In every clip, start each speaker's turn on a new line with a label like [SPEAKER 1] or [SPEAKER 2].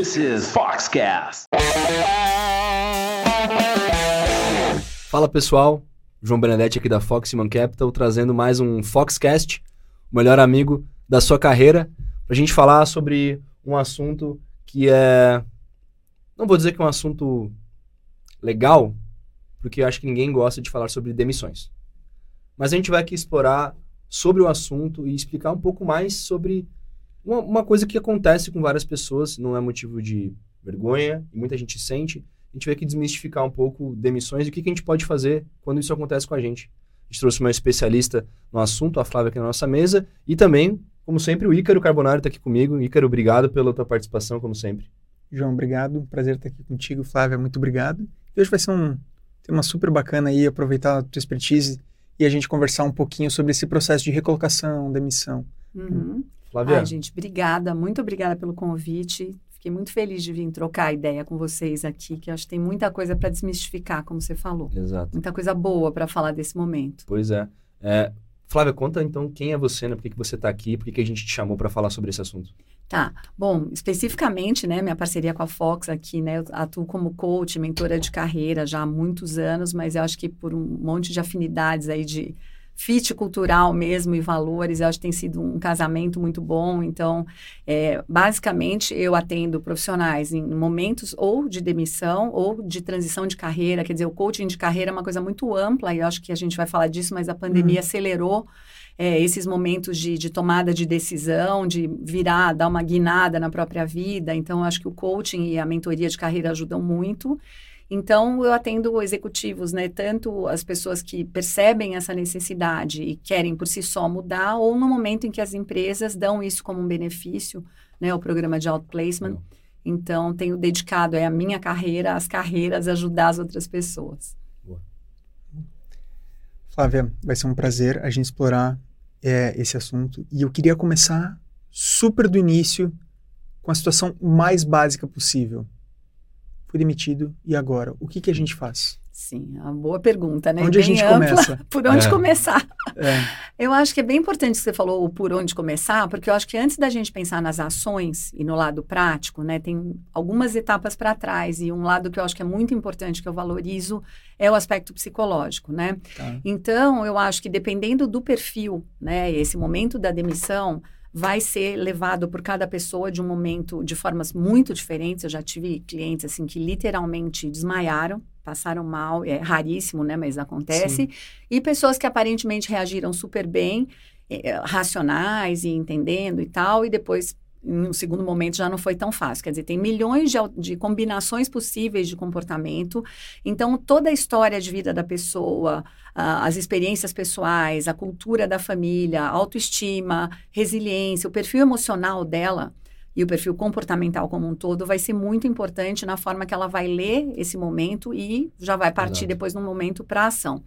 [SPEAKER 1] This is Foxcast.
[SPEAKER 2] Fala pessoal, João Benedetti aqui da Foxman Capital, trazendo mais um Foxcast, o melhor amigo da sua carreira, para a gente falar sobre um assunto que é. Não vou dizer que é um assunto legal, porque eu acho que ninguém gosta de falar sobre demissões. Mas a gente vai aqui explorar sobre o assunto e explicar um pouco mais sobre uma, uma coisa que acontece com várias pessoas, não é motivo de vergonha, e muita gente sente. A gente vai aqui desmistificar um pouco demissões e o que, que a gente pode fazer quando isso acontece com a gente. A gente trouxe uma especialista no assunto, a Flávia aqui na nossa mesa, e também, como sempre, o Ícaro Carbonari está aqui comigo. Ícaro, obrigado pela tua participação, como sempre.
[SPEAKER 3] João, obrigado. Prazer estar aqui contigo. Flávia, muito obrigado. E hoje vai ser um tema super bacana aí, aproveitar a tua expertise e a gente conversar um pouquinho sobre esse processo de recolocação, demissão.
[SPEAKER 4] Uhum.
[SPEAKER 2] Flávia.
[SPEAKER 4] Ai, gente, obrigada, muito obrigada pelo convite. Fiquei muito feliz de vir trocar ideia com vocês aqui, que acho que tem muita coisa para desmistificar, como você falou.
[SPEAKER 2] Exato.
[SPEAKER 4] Muita coisa boa para falar desse momento.
[SPEAKER 2] Pois é. é. Flávia, conta então quem é você, né? Por que, que você está aqui? Por que, que a gente te chamou para falar sobre esse assunto?
[SPEAKER 4] Tá. Bom, especificamente, né, minha parceria com a Fox aqui, né, eu atuo como coach, mentora de carreira já há muitos anos, mas eu acho que por um monte de afinidades aí de fit cultural mesmo e valores, eu acho que tem sido um casamento muito bom. Então, é, basicamente, eu atendo profissionais em momentos ou de demissão ou de transição de carreira. Quer dizer, o coaching de carreira é uma coisa muito ampla e eu acho que a gente vai falar disso, mas a pandemia uhum. acelerou é, esses momentos de, de, tomada de decisão, de virar, dar uma guinada na própria vida. Então, eu acho que o coaching e a mentoria de carreira ajudam muito. Então, eu atendo executivos, né? Tanto as pessoas que percebem essa necessidade e querem por si só mudar, ou no momento em que as empresas dão isso como um benefício, né? O programa de outplacement. Então, tenho dedicado é, a minha carreira, as carreiras, ajudar as outras pessoas. Boa.
[SPEAKER 3] Flávia, vai ser um prazer a gente explorar é, esse assunto. E eu queria começar super do início, com a situação mais básica possível fui demitido, e agora? O que, que a gente faz?
[SPEAKER 4] Sim, é uma boa pergunta, né?
[SPEAKER 3] Onde bem a gente ampla, começa?
[SPEAKER 4] Por onde é. começar? É. Eu acho que é bem importante que você falou o por onde começar, porque eu acho que antes da gente pensar nas ações e no lado prático, né, tem algumas etapas para trás e um lado que eu acho que é muito importante que eu valorizo é o aspecto psicológico, né? Tá. Então, eu acho que dependendo do perfil, né, esse momento da demissão, vai ser levado por cada pessoa de um momento de formas muito diferentes. Eu já tive clientes assim que literalmente desmaiaram, passaram mal, é raríssimo, né, mas acontece. Sim. E pessoas que aparentemente reagiram super bem, é, racionais e entendendo e tal, e depois em um segundo momento já não foi tão fácil. Quer dizer, tem milhões de, de, combinações possíveis de comportamento. Então, toda a história de vida da pessoa, as experiências pessoais, a cultura da família, a autoestima, resiliência, o perfil emocional dela e o perfil comportamental como um todo vai ser muito importante na forma que ela vai ler esse momento e já vai partir Exato. depois no momento para ação.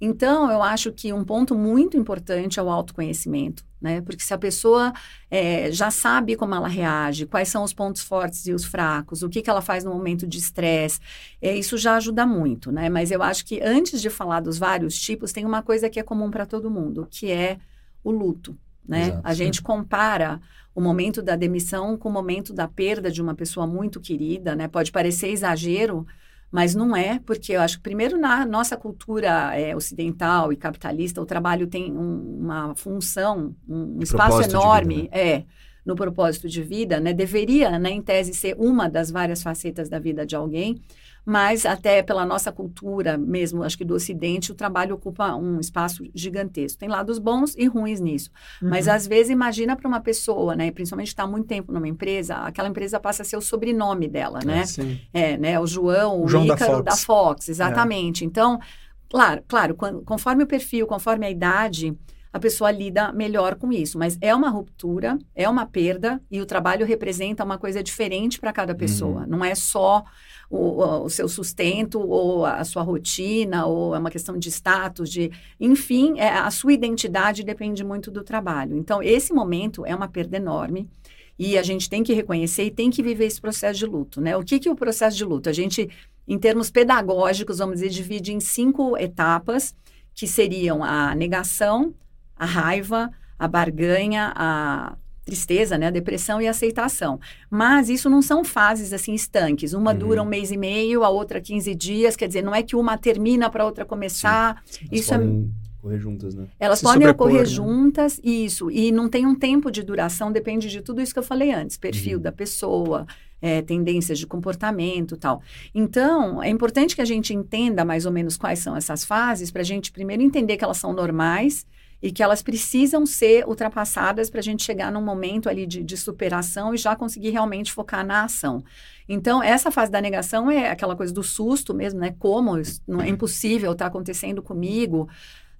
[SPEAKER 4] Então, eu acho que um ponto muito importante é o autoconhecimento, né? Porque se a pessoa é, já sabe como ela reage, quais são os pontos fortes e os fracos, o que, que ela faz no momento de estresse, é, isso já ajuda muito, né? Mas eu acho que antes de falar dos vários tipos, tem uma coisa que é comum para todo mundo, que é o luto, né? Exato. A gente compara o momento da demissão com o momento da perda de uma pessoa muito querida, né? Pode parecer exagero, mas não é, porque eu acho que, primeiro, na nossa cultura é, ocidental e capitalista, o trabalho tem um, uma função, um, espaço enorme. Vida, né? É no propósito de vida, né? Deveria, né, em tese, ser uma das várias facetas da vida de alguém, mas até pela nossa cultura mesmo, acho que do Ocidente, o trabalho ocupa um espaço gigantesco. Tem lados bons e ruins nisso. Uhum. Mas às vezes imagina para uma pessoa, né, principalmente está muito tempo numa empresa, aquela empresa passa a ser o sobrenome dela, né? É, sim. é né, o João, o, o João Ícaro da Fox, da Fox exatamente. É. Então, claro, claro, quando, conforme o perfil, conforme a idade, a pessoa lida melhor com isso. Mas é uma ruptura, é uma perda, e o trabalho representa uma coisa diferente para cada pessoa. Uhum. Não é só o, o, seu sustento, ou a sua rotina, ou é uma questão de status, de. Enfim, é, a sua identidade depende muito do trabalho. Então, esse momento é uma perda enorme. E a gente tem que reconhecer e tem que viver esse processo de luto, né? O que, que é o processo de luto? A gente, em termos pedagógicos, vamos dizer, divide em cinco etapas, que seriam a negação, a raiva, a barganha, a tristeza, né, a depressão e a aceitação. Mas isso não são fases assim estanques. Uma uhum. dura um mês e meio, a outra 15 dias, quer dizer, não é que uma termina para a outra começar.
[SPEAKER 2] Sim. Isso é ocorrer juntas, né?
[SPEAKER 4] Elas Se podem ocorrer né? juntas, isso. E não tem um tempo de duração, depende de tudo isso que eu falei antes, perfil uhum. da pessoa, é, tendências de comportamento tal. Então, é importante que a gente entenda mais ou menos quais são essas fases, para a gente primeiro entender que elas são normais e que elas precisam ser ultrapassadas para a gente chegar num momento ali de, de, superação e já conseguir realmente focar na ação. Então, essa fase da negação é aquela coisa do susto mesmo, né? Como não é impossível estar tá acontecendo comigo.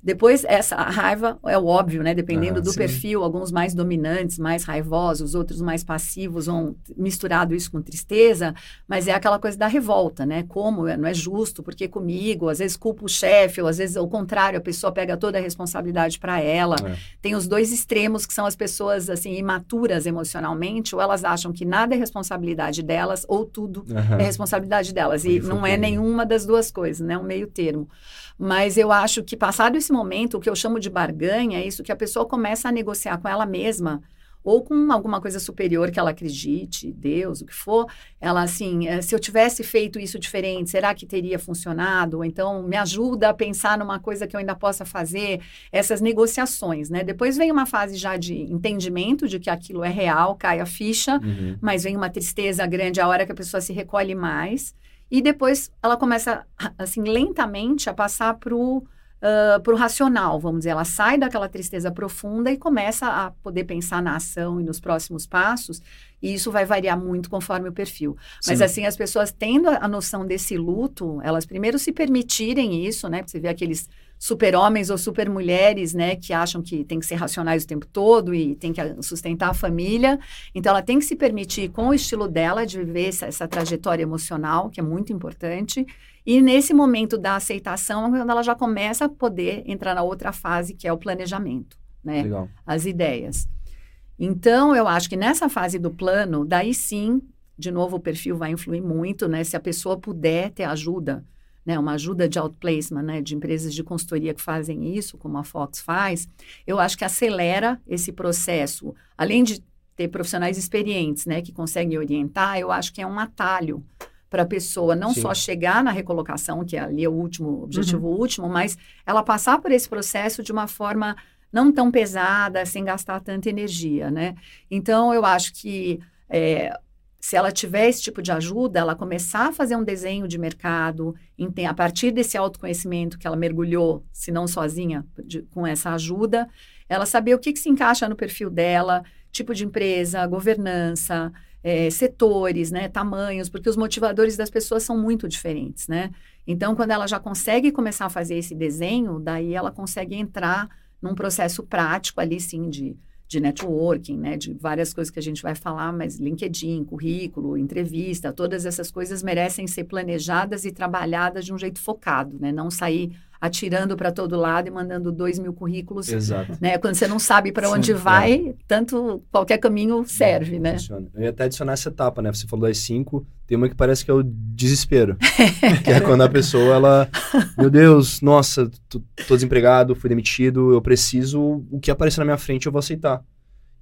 [SPEAKER 4] Depois, essa raiva é o óbvio, né? Dependendo ah, do sim. perfil, alguns mais dominantes, mais raivosos, outros mais passivos, vão misturado isso com tristeza, mas é aquela coisa da revolta, né? Como não é justo, porque comigo, às vezes culpa o chefe, ou às vezes ao contrário, a pessoa pega toda a responsabilidade para ela. É. Tem os dois extremos que são as pessoas assim imaturas emocionalmente, ou elas acham que nada é responsabilidade delas, ou tudo uhum. é responsabilidade delas. E não é nenhuma das duas coisas, né? Um meio termo. Mas eu acho que passado esse momento, o que eu chamo de barganha é isso que a pessoa começa a negociar com ela mesma ou com alguma coisa superior que ela acredite, Deus, o que for, ela assim, eh, se eu tivesse feito isso diferente, será que teria funcionado? Ou então me ajuda a pensar numa coisa que eu ainda possa fazer, essas negociações, né? Depois vem uma fase já de entendimento de que aquilo é real, cai a ficha, uhum. mas vem uma tristeza grande a hora que a pessoa se recolhe mais. E depois ela começa, assim, lentamente a passar para o uh, racional, vamos dizer. Ela sai daquela tristeza profunda e começa a poder pensar na ação e nos próximos passos. E isso vai variar muito conforme o perfil. Mas, Sim. assim, as pessoas tendo a noção desse luto, elas primeiro se permitirem isso, né? Porque você vê aqueles super-homens ou super-mulheres, né, que acham que tem que ser racionais o tempo todo e tem que sustentar a família. Então, ela tem que se permitir, com o estilo dela, de viver essa, essa trajetória emocional, que é muito importante. E nesse momento da aceitação, é quando ela já começa a poder entrar na outra fase, que é o planejamento, né? Legal. As ideias. Então, eu acho que nessa fase do plano, daí sim, de novo, o perfil vai influir muito, né? Se a pessoa puder ter ajuda né, uma ajuda de outplacement, né, de empresas de consultoria que fazem isso, como a Fox faz, eu acho que acelera esse processo. Além de ter profissionais experientes, né, que conseguem orientar, eu acho que é um atalho para a pessoa não Sim. só chegar na recolocação, que é ali é o último objetivo uhum. último, mas ela passar por esse processo de uma forma não tão pesada, sem gastar tanta energia, né? Então, eu acho que é, se ela tiver esse tipo de ajuda, ela começar a fazer um desenho de mercado, a partir desse autoconhecimento que ela mergulhou, se não sozinha, de, com essa ajuda, ela saber o que, que, se encaixa no perfil dela, tipo de empresa, governança, é, setores, né, tamanhos, porque os motivadores das pessoas são muito diferentes, né? Então, quando ela já consegue começar a fazer esse desenho, daí ela consegue entrar num processo prático ali, sim, de de networking, né, de várias coisas que a gente vai falar, mas LinkedIn, currículo, entrevista, todas essas coisas merecem ser planejadas e trabalhadas de um jeito focado, né, não sair atirando para todo lado e mandando dois mil currículos,
[SPEAKER 2] Exato.
[SPEAKER 4] né, quando você não sabe para onde é. vai, é. tanto qualquer caminho serve, né.
[SPEAKER 2] Funciona. Eu ia até adicionar essa etapa, né, você falou das cinco, tem uma que parece que é o desespero, que é quando a pessoa, ela, meu Deus, nossa, tô, tô desempregado, fui demitido, eu preciso, o que aparecer na minha frente eu vou aceitar.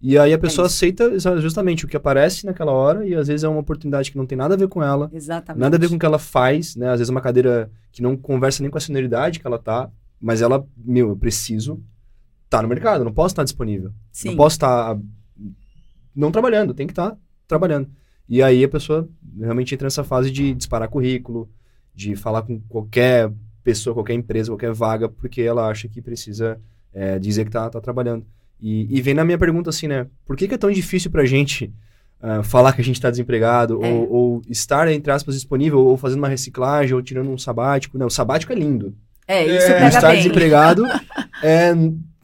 [SPEAKER 2] E aí a pessoa é aceita justamente o que aparece naquela hora e às vezes é uma oportunidade que não tem nada a ver com ela.
[SPEAKER 4] Exatamente.
[SPEAKER 2] Nada a ver com o que ela faz, né? Às vezes é uma cadeira que não conversa nem com a senioridade que ela tá, mas ela, meu, eu preciso estar tá no mercado, não posso estar disponível. Sim. Não posso estar não trabalhando, tem que estar trabalhando. E aí a pessoa realmente entra nessa fase de disparar currículo, de falar com qualquer pessoa, qualquer empresa, qualquer vaga, porque ela acha que precisa é, dizer que está tá trabalhando. E, e, vem na minha pergunta assim, né? Por que, que é tão difícil pra gente uh, falar que a gente está desempregado, é. ou, ou, estar, entre aspas, disponível, ou fazendo uma reciclagem, ou tirando um sabático? Não, o sabático é lindo.
[SPEAKER 4] É, isso é. pega
[SPEAKER 2] Estar
[SPEAKER 4] bem.
[SPEAKER 2] desempregado é...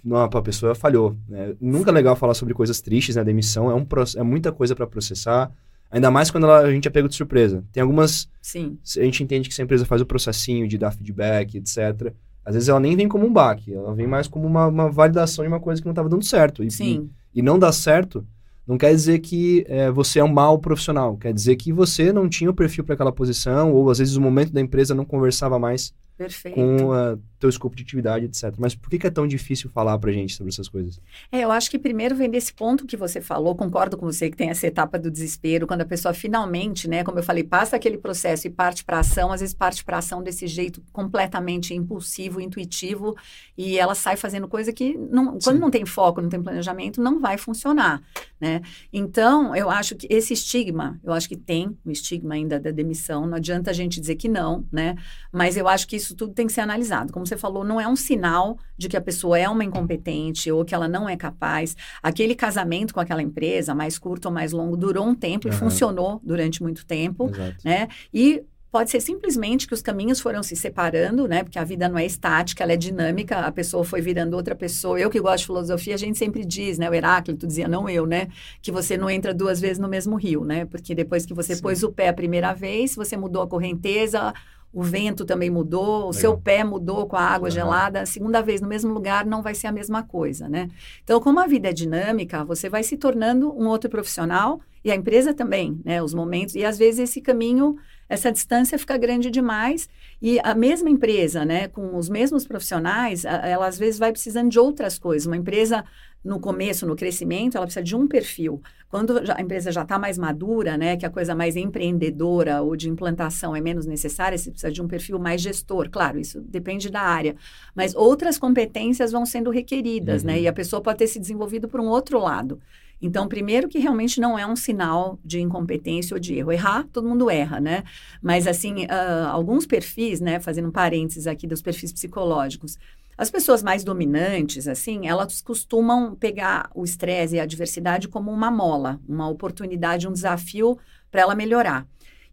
[SPEAKER 2] Não, a pessoa falhou. Né? Nunca é legal falar sobre coisas tristes, né? Demissão é, um, é muita coisa para processar. Ainda mais quando ela, a gente é pego de surpresa. Tem algumas...
[SPEAKER 4] Sim.
[SPEAKER 2] A gente entende que se a empresa faz o processinho de dar feedback, etc., às vezes ela nem vem como um baque, ela vem mais como uma, uma validação de uma coisa que não estava dando certo. E,
[SPEAKER 4] Sim.
[SPEAKER 2] E, e, não dar certo não quer dizer que é, você é um mau profissional, quer dizer que você não tinha o perfil para aquela posição, ou às vezes o momento da empresa não conversava mais
[SPEAKER 4] Perfeito.
[SPEAKER 2] com o teu escopo de atividade, etc. Mas por que, que é tão difícil falar pra gente sobre essas coisas?
[SPEAKER 4] É, eu acho que primeiro vem desse ponto que você falou, concordo com você que tem essa etapa do desespero, quando a pessoa finalmente, né, como eu falei, passa aquele processo e parte para ação, às vezes parte para ação desse jeito completamente impulsivo, intuitivo, e ela sai fazendo coisa que não, quando não tem foco, não tem planejamento, não vai funcionar, né? Então, eu acho que esse estigma, eu acho que tem o estigma ainda da demissão, não adianta a gente dizer que não, né? Mas eu acho que isso tudo tem que ser analisado. Como você falou, não é um sinal de que a pessoa é uma incompetente ou que ela não é capaz. Aquele casamento com aquela empresa, mais curto ou mais longo, durou um tempo uhum. e funcionou durante muito tempo, Exato. né? E Pode ser simplesmente que os caminhos foram se separando, né? Porque a vida não é estática, ela é dinâmica, a pessoa foi virando outra pessoa. Eu que gosto de filosofia, a gente sempre diz, né? O Heráclito dizia, não eu, né? Que você não entra duas vezes no mesmo rio, né? Porque depois que você Sim. pôs o pé a primeira vez, você mudou a correnteza, o vento também mudou, o Legal. seu pé mudou com a água uhum. gelada, a segunda vez no mesmo lugar não vai ser a mesma coisa, né? Então, como a vida é dinâmica, você vai se tornando um outro profissional e a empresa também, né? Os momentos, e às vezes esse caminho, essa distância fica grande demais e a mesma empresa, né, com os mesmos profissionais, ela às vezes vai precisando de outras coisas. Uma empresa no começo, no crescimento, ela precisa de um perfil. Quando a empresa já está mais madura, né, que a coisa mais empreendedora ou de implantação é menos necessária, você precisa de um perfil mais gestor. Claro, isso depende da área. Mas outras competências vão sendo requeridas, né, uhum. né? E a pessoa pode ter se desenvolvido por um outro lado. Então, primeiro que realmente não é um sinal de incompetência ou de erro. Errar, todo mundo erra, né? Mas, assim, uh, alguns perfis, né, fazendo um parênteses aqui dos perfis psicológicos, as pessoas mais dominantes, assim, elas costumam pegar o estresse e a adversidade como uma mola, uma oportunidade, um desafio para ela melhorar.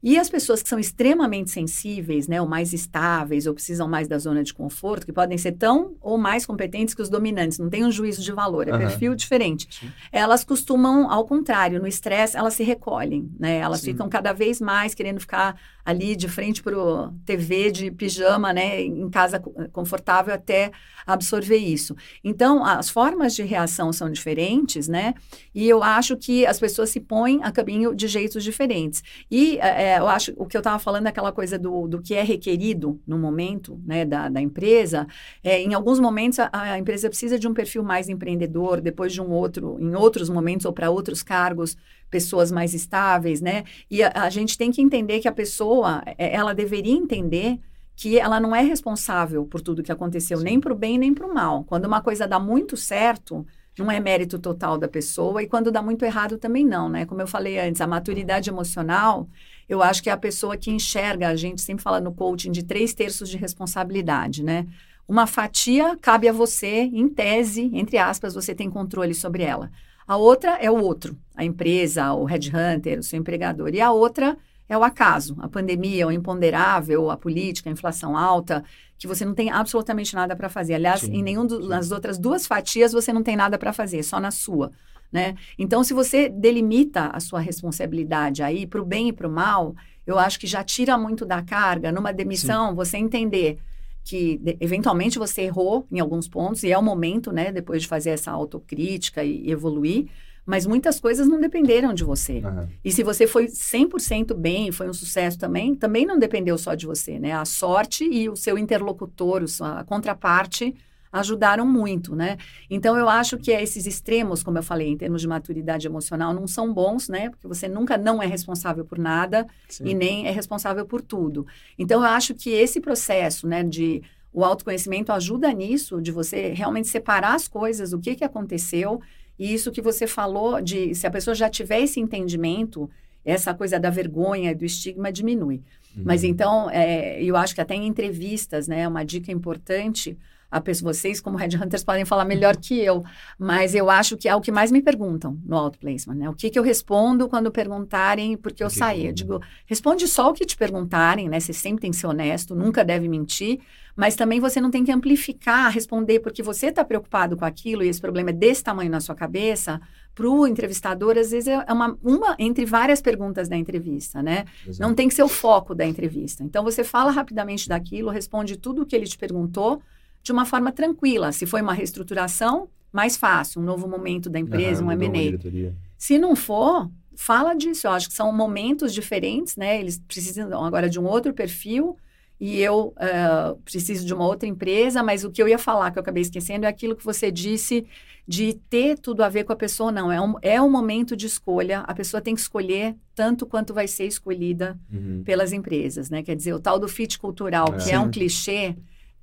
[SPEAKER 4] E as pessoas que são extremamente sensíveis, né, ou mais estáveis, ou precisam mais da zona de conforto, que podem ser tão ou mais competentes que os dominantes, não tem um juízo de valor, é uhum. perfil diferente. Sim. Elas costumam, ao contrário, no estresse, elas se recolhem, né? Elas Sim. ficam cada vez mais querendo ficar ali de frente para o TV de pijama, né, em casa confortável até absorver isso. Então, as formas de reação são diferentes, né? E eu acho que as pessoas se põem a caminho de jeitos diferentes. E é, eu acho o que eu estava falando, aquela coisa do, do que é requerido no momento, né, da, da empresa. É, em alguns momentos a, a empresa precisa de um perfil mais empreendedor, depois de um outro, em outros momentos ou para outros cargos pessoas mais estáveis, né? E a, a, gente tem que entender que a pessoa, é, ela deveria entender que ela não é responsável por tudo que aconteceu, Sim. nem para o bem nem para o mal. Quando uma coisa dá muito certo, não é mérito total da pessoa, e quando dá muito errado também não, né? Como eu falei antes, a maturidade emocional, eu acho que é a pessoa que enxerga, a gente sempre fala no coaching de três terços de responsabilidade, né? Uma fatia cabe a você, em tese, entre aspas, você tem controle sobre ela. A outra é o outro, a empresa, o headhunter, o seu empregador. E a outra é o acaso, a pandemia, o imponderável, a política, a inflação alta, que você não tem absolutamente nada para fazer. Aliás, sim, em nenhuma das outras duas fatias você não tem nada para fazer, só na sua. Né? Então, se você delimita a sua responsabilidade aí para o bem e para o mal, eu acho que já tira muito da carga. Numa demissão, sim. você entender que eventualmente você errou em alguns pontos e é o momento, né, depois de fazer essa autocrítica e evoluir, mas muitas coisas não dependeram de você. Uhum. E se você foi 100% bem, foi um sucesso também, também não dependeu só de você, né? A sorte e o seu interlocutor, a contraparte ajudaram muito, né? Então eu acho que esses extremos, como eu falei, em termos de maturidade emocional, não são bons, né? Porque você nunca não é responsável por nada Sim. e nem é responsável por tudo. Então eu acho que esse processo, né, de o autoconhecimento ajuda nisso, de você realmente separar as coisas, o que que aconteceu, e isso que você falou de se a pessoa já tiver esse entendimento, essa coisa da vergonha, do estigma diminui. Uhum. Mas então, é, eu acho que até em entrevistas, né, uma dica importante a pessoa, vocês, como headhunters, podem falar melhor que eu, mas eu acho que é o que mais me perguntam no outplacement, né? O que, que eu respondo quando perguntarem porque eu saí? Eu digo, responde só o que te perguntarem, né? Você sempre tem que ser honesto, nunca deve mentir, mas também você não tem que amplificar, responder porque você está preocupado com aquilo e esse problema é desse tamanho na sua cabeça, para o entrevistador, às vezes é uma, uma entre várias perguntas da entrevista, né? Exato. Não tem que ser o foco da entrevista. Então, você fala rapidamente daquilo, responde tudo o que ele te perguntou, de uma forma tranquila. Se foi uma reestruturação, mais fácil, um novo momento da empresa, um M&A. Se não for, fala disso. Eu acho que são momentos diferentes, né? Eles precisam agora de um outro perfil e eu uh, preciso de uma outra empresa, mas o que eu ia falar, que eu acabei esquecendo, é aquilo que você disse de ter tudo a ver com a pessoa, não. É um, é um momento de escolha, a pessoa tem que escolher tanto quanto vai ser escolhida uhum. pelas empresas, né? Quer dizer, o tal do fit cultural, é. que é um clichê,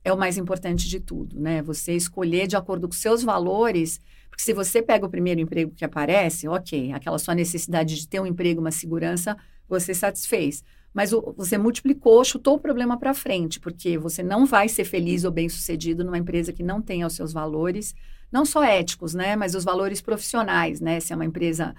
[SPEAKER 4] é o mais importante de tudo, né? Você escolher de acordo com seus valores, porque se você pega o primeiro emprego que aparece, ok, aquela sua necessidade de ter um emprego, uma segurança, você satisfez mas o, você multiplicou, chutou o problema para frente, porque você não vai ser feliz ou bem-sucedido numa empresa que não tenha os seus valores, não só éticos, né, mas os valores profissionais, né, se é uma empresa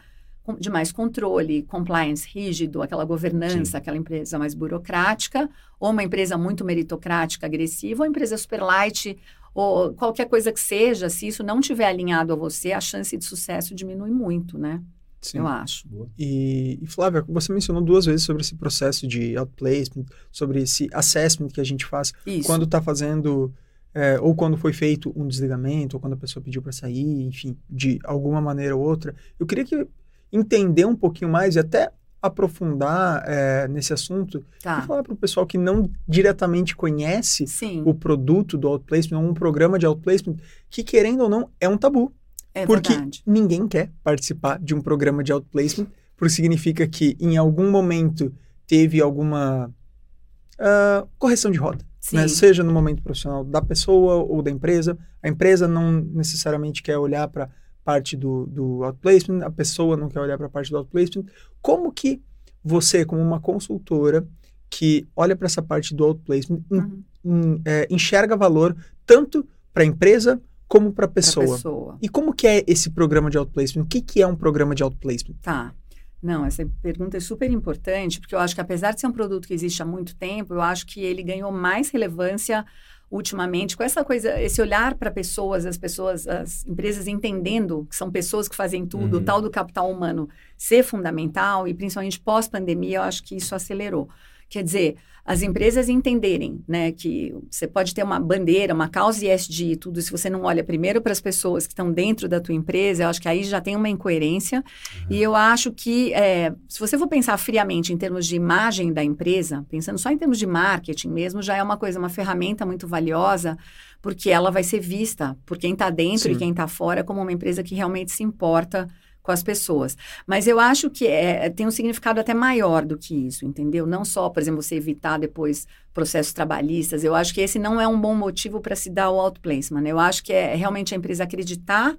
[SPEAKER 4] de mais controle, compliance rígido, aquela governança, Sim. aquela empresa mais burocrática, ou uma empresa muito meritocrática, agressiva, ou uma empresa super light, ou qualquer coisa que seja, se isso não tiver alinhado a você, a chance de sucesso diminui muito, né? Sim. eu acho.
[SPEAKER 3] E, e, Flávia, você mencionou duas vezes sobre esse processo de outplacement, sobre esse assessment que a gente faz Isso. quando está fazendo, é, ou quando foi feito um desligamento, ou quando a pessoa pediu para sair, enfim, de alguma maneira ou outra. Eu queria que entender um pouquinho mais e até aprofundar é, nesse assunto tá. e falar para o pessoal que não diretamente conhece Sim. o produto do outplacement, um programa de outplacement, que querendo ou não é um tabu.
[SPEAKER 4] É
[SPEAKER 3] porque
[SPEAKER 4] verdade.
[SPEAKER 3] ninguém quer participar de um programa de outplacement, porque significa que em algum momento teve alguma uh, correção de roda. Né? Seja no momento profissional da pessoa ou da empresa. A empresa não necessariamente quer olhar para parte do, do outplacement, a pessoa não quer olhar para a parte do outplacement. Como que você, como uma consultora que olha para essa parte do outplacement, uhum. é, enxerga valor tanto para a empresa como para a pessoa.
[SPEAKER 4] pessoa.
[SPEAKER 3] E como que é esse programa de outplacement? O que, que é um programa de outplacement?
[SPEAKER 4] Tá. Não, essa pergunta é super importante, porque eu acho que apesar de ser um produto que existe há muito tempo, eu acho que ele ganhou mais relevância ultimamente com essa coisa, esse olhar para pessoas, as pessoas, as empresas entendendo que são pessoas que fazem tudo, uhum. o tal do capital humano ser fundamental e principalmente pós-pandemia, eu acho que isso acelerou. Quer dizer, as empresas entenderem, né, que você pode ter uma bandeira, uma causa ESG e tudo, se você não olha primeiro para as pessoas que estão dentro da tua empresa, eu acho que aí já tem uma incoerência. Uhum. E eu acho que, é, se você for pensar friamente em termos de imagem da empresa, pensando só em termos de marketing mesmo, já é uma coisa, uma ferramenta muito valiosa, porque ela vai ser vista por quem está dentro Sim. e quem está fora como uma empresa que realmente se importa com as pessoas. Mas eu acho que é, tem um significado até maior do que isso, entendeu? Não só, por exemplo, você evitar depois processos trabalhistas. Eu acho que esse não é um bom motivo para se dar o outplacement. Eu acho que é realmente a empresa acreditar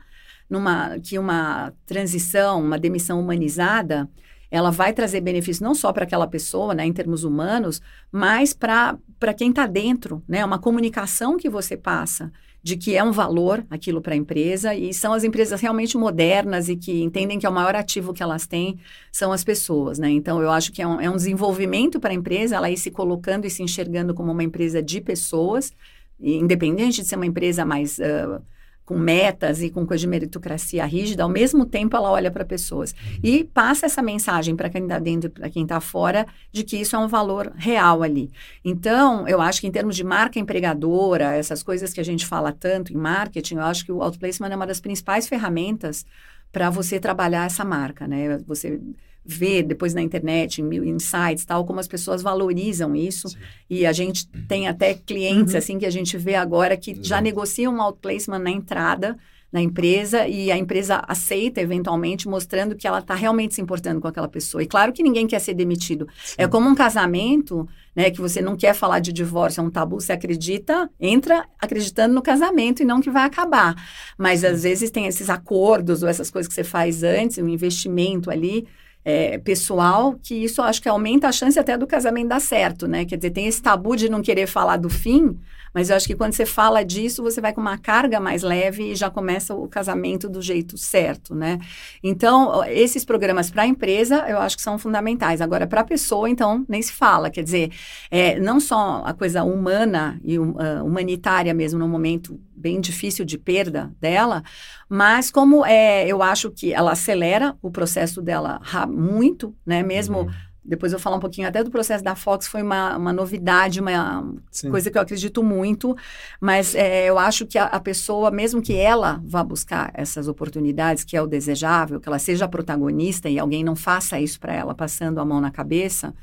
[SPEAKER 4] numa que uma transição, uma demissão humanizada, ela vai trazer benefícios não só para aquela pessoa, né, em termos humanos, mas para quem está dentro, né, uma comunicação que você passa de que é um valor aquilo para a empresa e são as empresas realmente modernas e que entendem que é o maior ativo que elas têm são as pessoas, né? Então eu acho que é um, é um desenvolvimento para a empresa, ela ir se colocando e se enxergando como uma empresa de pessoas, independente de ser uma empresa mais uh, com metas e com coisa de meritocracia rígida, ao mesmo tempo ela olha para pessoas uhum. e passa essa mensagem para quem está dentro e para quem está fora de que isso é um valor real ali. Então, eu acho que em termos de marca empregadora, essas coisas que a gente fala tanto em marketing, eu acho que o outplacement é uma das principais ferramentas para você trabalhar essa marca, né? Você ver depois na internet, em sites, tal, como as pessoas valorizam isso. Sim. E a gente tem até clientes, uhum. assim, que a gente vê agora que Exato. já negociam um outplacement na entrada na empresa e a empresa aceita eventualmente, mostrando que ela está realmente se importando com aquela pessoa. E claro que ninguém quer ser demitido. Sim. É como um casamento, né, que você não quer falar de divórcio, é um tabu, você acredita, entra acreditando no casamento e não que vai acabar. Mas Sim. às vezes tem esses acordos ou essas coisas que você faz antes, um investimento ali é, pessoal, que isso acho que aumenta a chance até do casamento dar certo, né? Quer dizer, tem esse tabu de não querer falar do fim, mas eu acho que quando você fala disso, você vai com uma carga mais leve e já começa o casamento do jeito certo, né? Então, esses programas para a empresa, eu acho que são fundamentais. Agora, para a pessoa, então, nem se fala. Quer dizer, é, não só a coisa humana e uh, humanitária mesmo, no momento bem difícil de perda dela, mas como é, eu acho que ela acelera o processo dela muito, né? Mesmo uhum. Depois eu vou falar um pouquinho até do processo da Fox, foi uma, uma novidade, uma Sim. coisa que eu acredito muito, mas é, eu acho que a, a, pessoa, mesmo que ela vá buscar essas oportunidades, que é o desejável, que ela seja protagonista e alguém não faça isso para ela passando a mão na cabeça,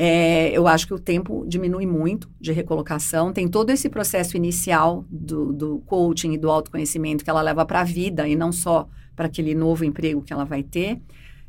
[SPEAKER 4] É, eu acho que o tempo diminui muito de recolocação. Tem todo esse processo inicial do, do coaching e do autoconhecimento que ela leva para a vida e não só para aquele novo emprego que ela vai ter.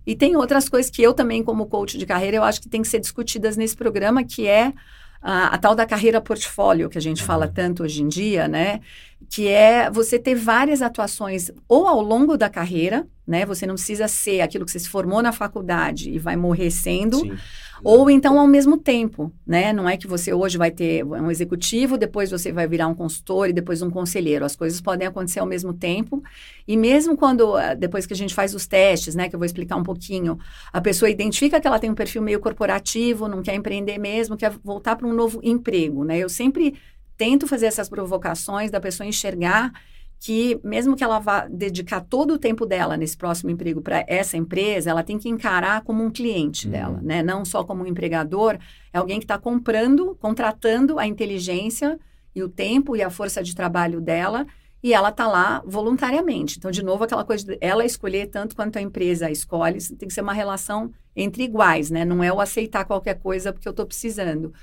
[SPEAKER 4] E tem outras coisas que eu também, como coach de carreira, eu acho que tem que ser discutidas nesse programa, que é a, a, tal da carreira portfólio, que a gente fala uhum. tanto hoje em dia, né? Que é você ter várias atuações ou ao longo da carreira, né? Você não precisa ser aquilo que você se formou na faculdade e vai morrer sendo. Sim ou então ao mesmo tempo, né? Não é que você hoje vai ter um executivo, depois você vai virar um consultor e depois um conselheiro. As coisas podem acontecer ao mesmo tempo. E mesmo quando, ah, depois que a gente faz os testes, né? Que eu vou explicar um pouquinho, a pessoa identifica que ela tem um perfil meio corporativo, não quer empreender mesmo, quer voltar para um novo emprego, né? Eu sempre tento fazer essas provocações da pessoa enxergar que mesmo que ela vá dedicar todo o tempo dela nesse próximo emprego para essa empresa, ela tem que encarar como um cliente uhum. dela, né? Não só como um empregador, é alguém que está comprando, contratando a inteligência e o tempo e a força de trabalho dela e ela está lá voluntariamente. Então, de novo, aquela coisa de ela escolher tanto quanto a empresa escolhe, tem que ser uma relação entre iguais, né? Não é o aceitar qualquer coisa porque eu estou precisando.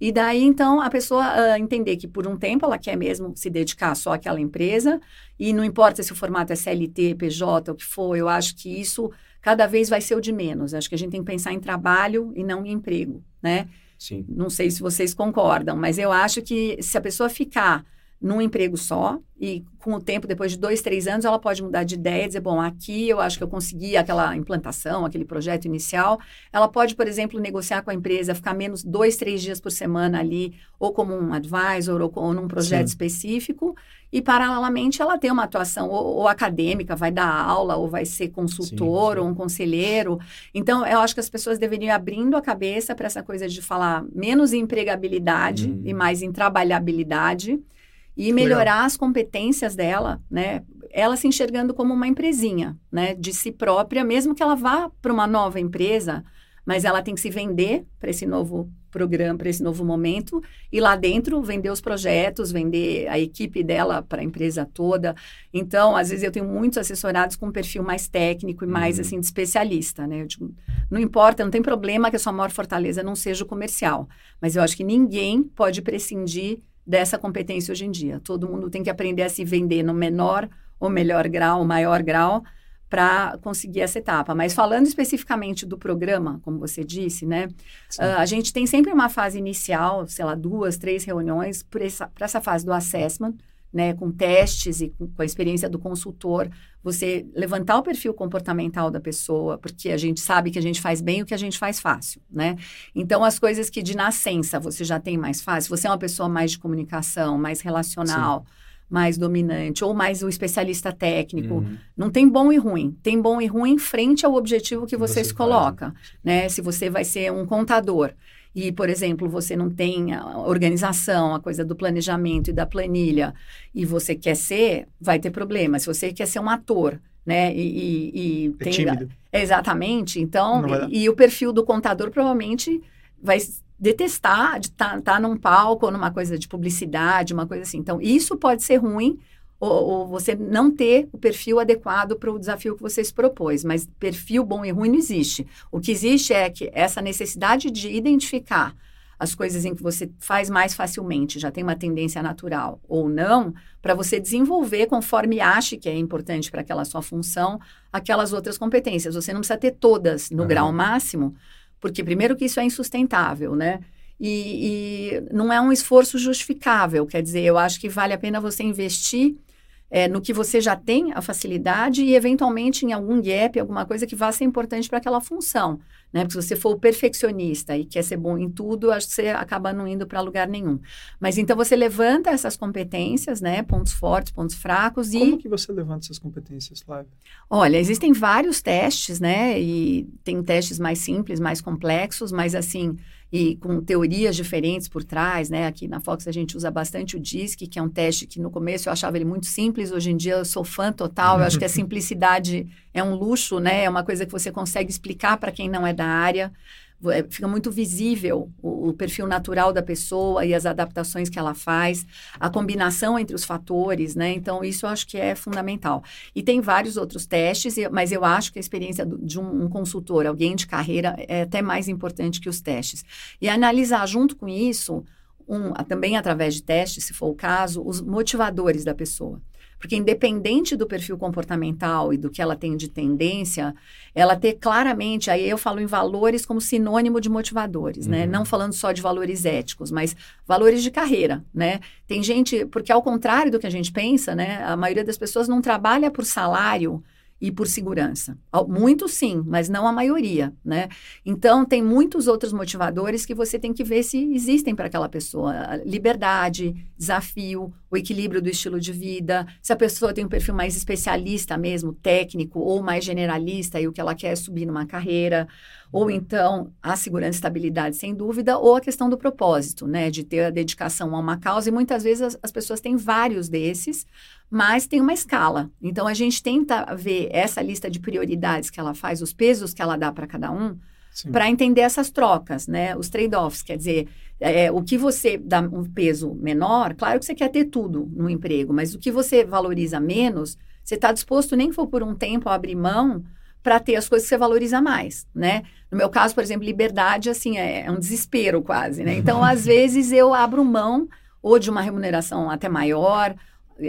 [SPEAKER 4] E daí, então, a pessoa uh, entender que por um tempo ela quer mesmo se dedicar só àquela empresa, e não importa se o formato é CLT, PJ, o que for, eu acho que isso cada vez vai ser o de menos. Acho que a gente tem que pensar em trabalho e não em emprego, né?
[SPEAKER 2] Sim.
[SPEAKER 4] Não sei se vocês concordam, mas eu acho que se a pessoa ficar num emprego só e com o tempo, depois de dois, três anos, ela pode mudar de ideia e dizer, bom, aqui eu acho que eu consegui aquela implantação, aquele projeto inicial. Ela pode, por exemplo, negociar com a empresa, ficar menos dois, três dias por semana ali, ou como um advisor, ou, ou num projeto Sim. específico, e paralelamente ela tem uma atuação ou, ou, acadêmica, vai dar aula, ou vai ser consultor, sim, sim. ou um conselheiro. Então, eu acho que as pessoas deveriam ir abrindo a cabeça para essa coisa de falar menos em empregabilidade hum. e mais em trabalhabilidade e melhorar Legal. as competências dela, né? Ela se enxergando como uma empresinha, né? De si própria, mesmo que ela vá para uma nova empresa, mas ela tem que se vender para esse novo programa, para esse novo momento, e lá dentro vender os projetos, vender a equipe dela para a empresa toda. Então, às vezes eu tenho muitos assessorados com um perfil mais técnico e mais uhum. assim de especialista, né? Eu digo, não importa, não tem problema que a sua maior fortaleza não seja o comercial, mas eu acho que ninguém pode prescindir dessa competência hoje em dia. Todo mundo tem que aprender a se vender no menor ou melhor grau, maior grau, para conseguir essa etapa. Mas falando especificamente do programa, como você disse, né? Uh, a gente tem sempre uma fase inicial, sei lá, duas, três reuniões para essa, essa fase do assessment, né, com testes e com, a experiência do consultor, você levantar o perfil comportamental da pessoa, porque a gente sabe que a gente faz bem o que a gente faz fácil, né? Então, as coisas que de nascença você já tem mais fácil, você é uma pessoa mais de comunicação, mais relacional, Sim. mais dominante, ou mais o especialista técnico, uhum. não tem bom e ruim. Tem bom e ruim frente ao objetivo que você, você se coloca, né? Se você vai ser um contador e, por exemplo, você não tem a organização, a coisa do planejamento e da planilha, e você quer ser, vai ter problema. Se você quer ser um ator, né? E, e, e
[SPEAKER 3] é tem, tímido.
[SPEAKER 4] Exatamente. Então, e, e, o perfil do contador provavelmente vai detestar de estar tá, tá num palco ou numa coisa de publicidade, uma coisa assim. Então, isso pode ser ruim ou, ou você não ter o perfil adequado para o desafio que você se propôs. Mas perfil bom e ruim não existe. O que existe é que essa necessidade de identificar as coisas em que você faz mais facilmente, já tem uma tendência natural ou não, para você desenvolver conforme ache que é importante para aquela sua função, aquelas outras competências. Você não precisa ter todas no uhum. grau máximo, porque primeiro que isso é insustentável, né? E, e, não é um esforço justificável, quer dizer, eu acho que vale a pena você investir é, no que você já tem a facilidade e, eventualmente, em algum gap, alguma coisa que vá ser importante para aquela função. Né? Porque se você for o perfeccionista e quer ser bom em tudo, acho que você acaba não indo para lugar nenhum. Mas então você levanta essas competências, né? Pontos fortes, pontos fracos
[SPEAKER 3] e... Como que você levanta essas competências, Flávia?
[SPEAKER 4] Olha, existem vários testes, né? E tem testes mais simples, mais complexos, mas assim e com teorias diferentes por trás, né? Aqui na Fox a gente usa bastante o DISC, que é um teste que no começo eu achava ele muito simples, hoje em dia eu sou fã total, eu acho que a simplicidade é um luxo, né? É uma coisa que você consegue explicar para quem não é da área. É, fica muito visível o, o, perfil natural da pessoa e as adaptações que ela faz, a combinação entre os fatores, né? Então, isso eu acho que é fundamental. E tem vários outros testes, mas eu acho que a experiência de um, um consultor, alguém de carreira, é até mais importante que os testes. E analisar junto com isso, um, também através de testes, se for o caso, os motivadores da pessoa. Porque independente do perfil comportamental e do que ela tem de tendência, ela ter claramente, aí eu falo em valores como sinônimo de motivadores, né? uhum. né? Não falando só de valores éticos, mas valores de carreira, né? Tem gente, porque ao contrário do que a gente pensa, né? A maioria das pessoas não trabalha por salário, e por segurança. Muitos sim, mas não a maioria, né? Então, tem muitos outros motivadores que você tem que ver se existem para aquela pessoa. Liberdade, desafio, o equilíbrio do estilo de vida, se a pessoa tem um perfil mais especialista mesmo, técnico, ou mais generalista, e o que ela quer é subir numa carreira, ou então a segurança e estabilidade, sem dúvida, ou a questão do propósito, né? De ter a dedicação a uma causa, e muitas vezes as, as pessoas têm vários desses, mas tem uma escala. Então a gente tenta ver essa lista de prioridades que ela faz, os pesos que ela dá para cada um, para entender essas trocas, né? Os trade-offs, quer dizer, é, o que você dá um peso menor, claro que você quer ter tudo no emprego, mas o que você valoriza menos, você está disposto nem for por um tempo a abrir mão para ter as coisas que você valoriza mais, né? No meu caso, por exemplo, liberdade, assim, é, é um desespero quase, né? Então, às vezes eu abro mão ou de uma remuneração até maior,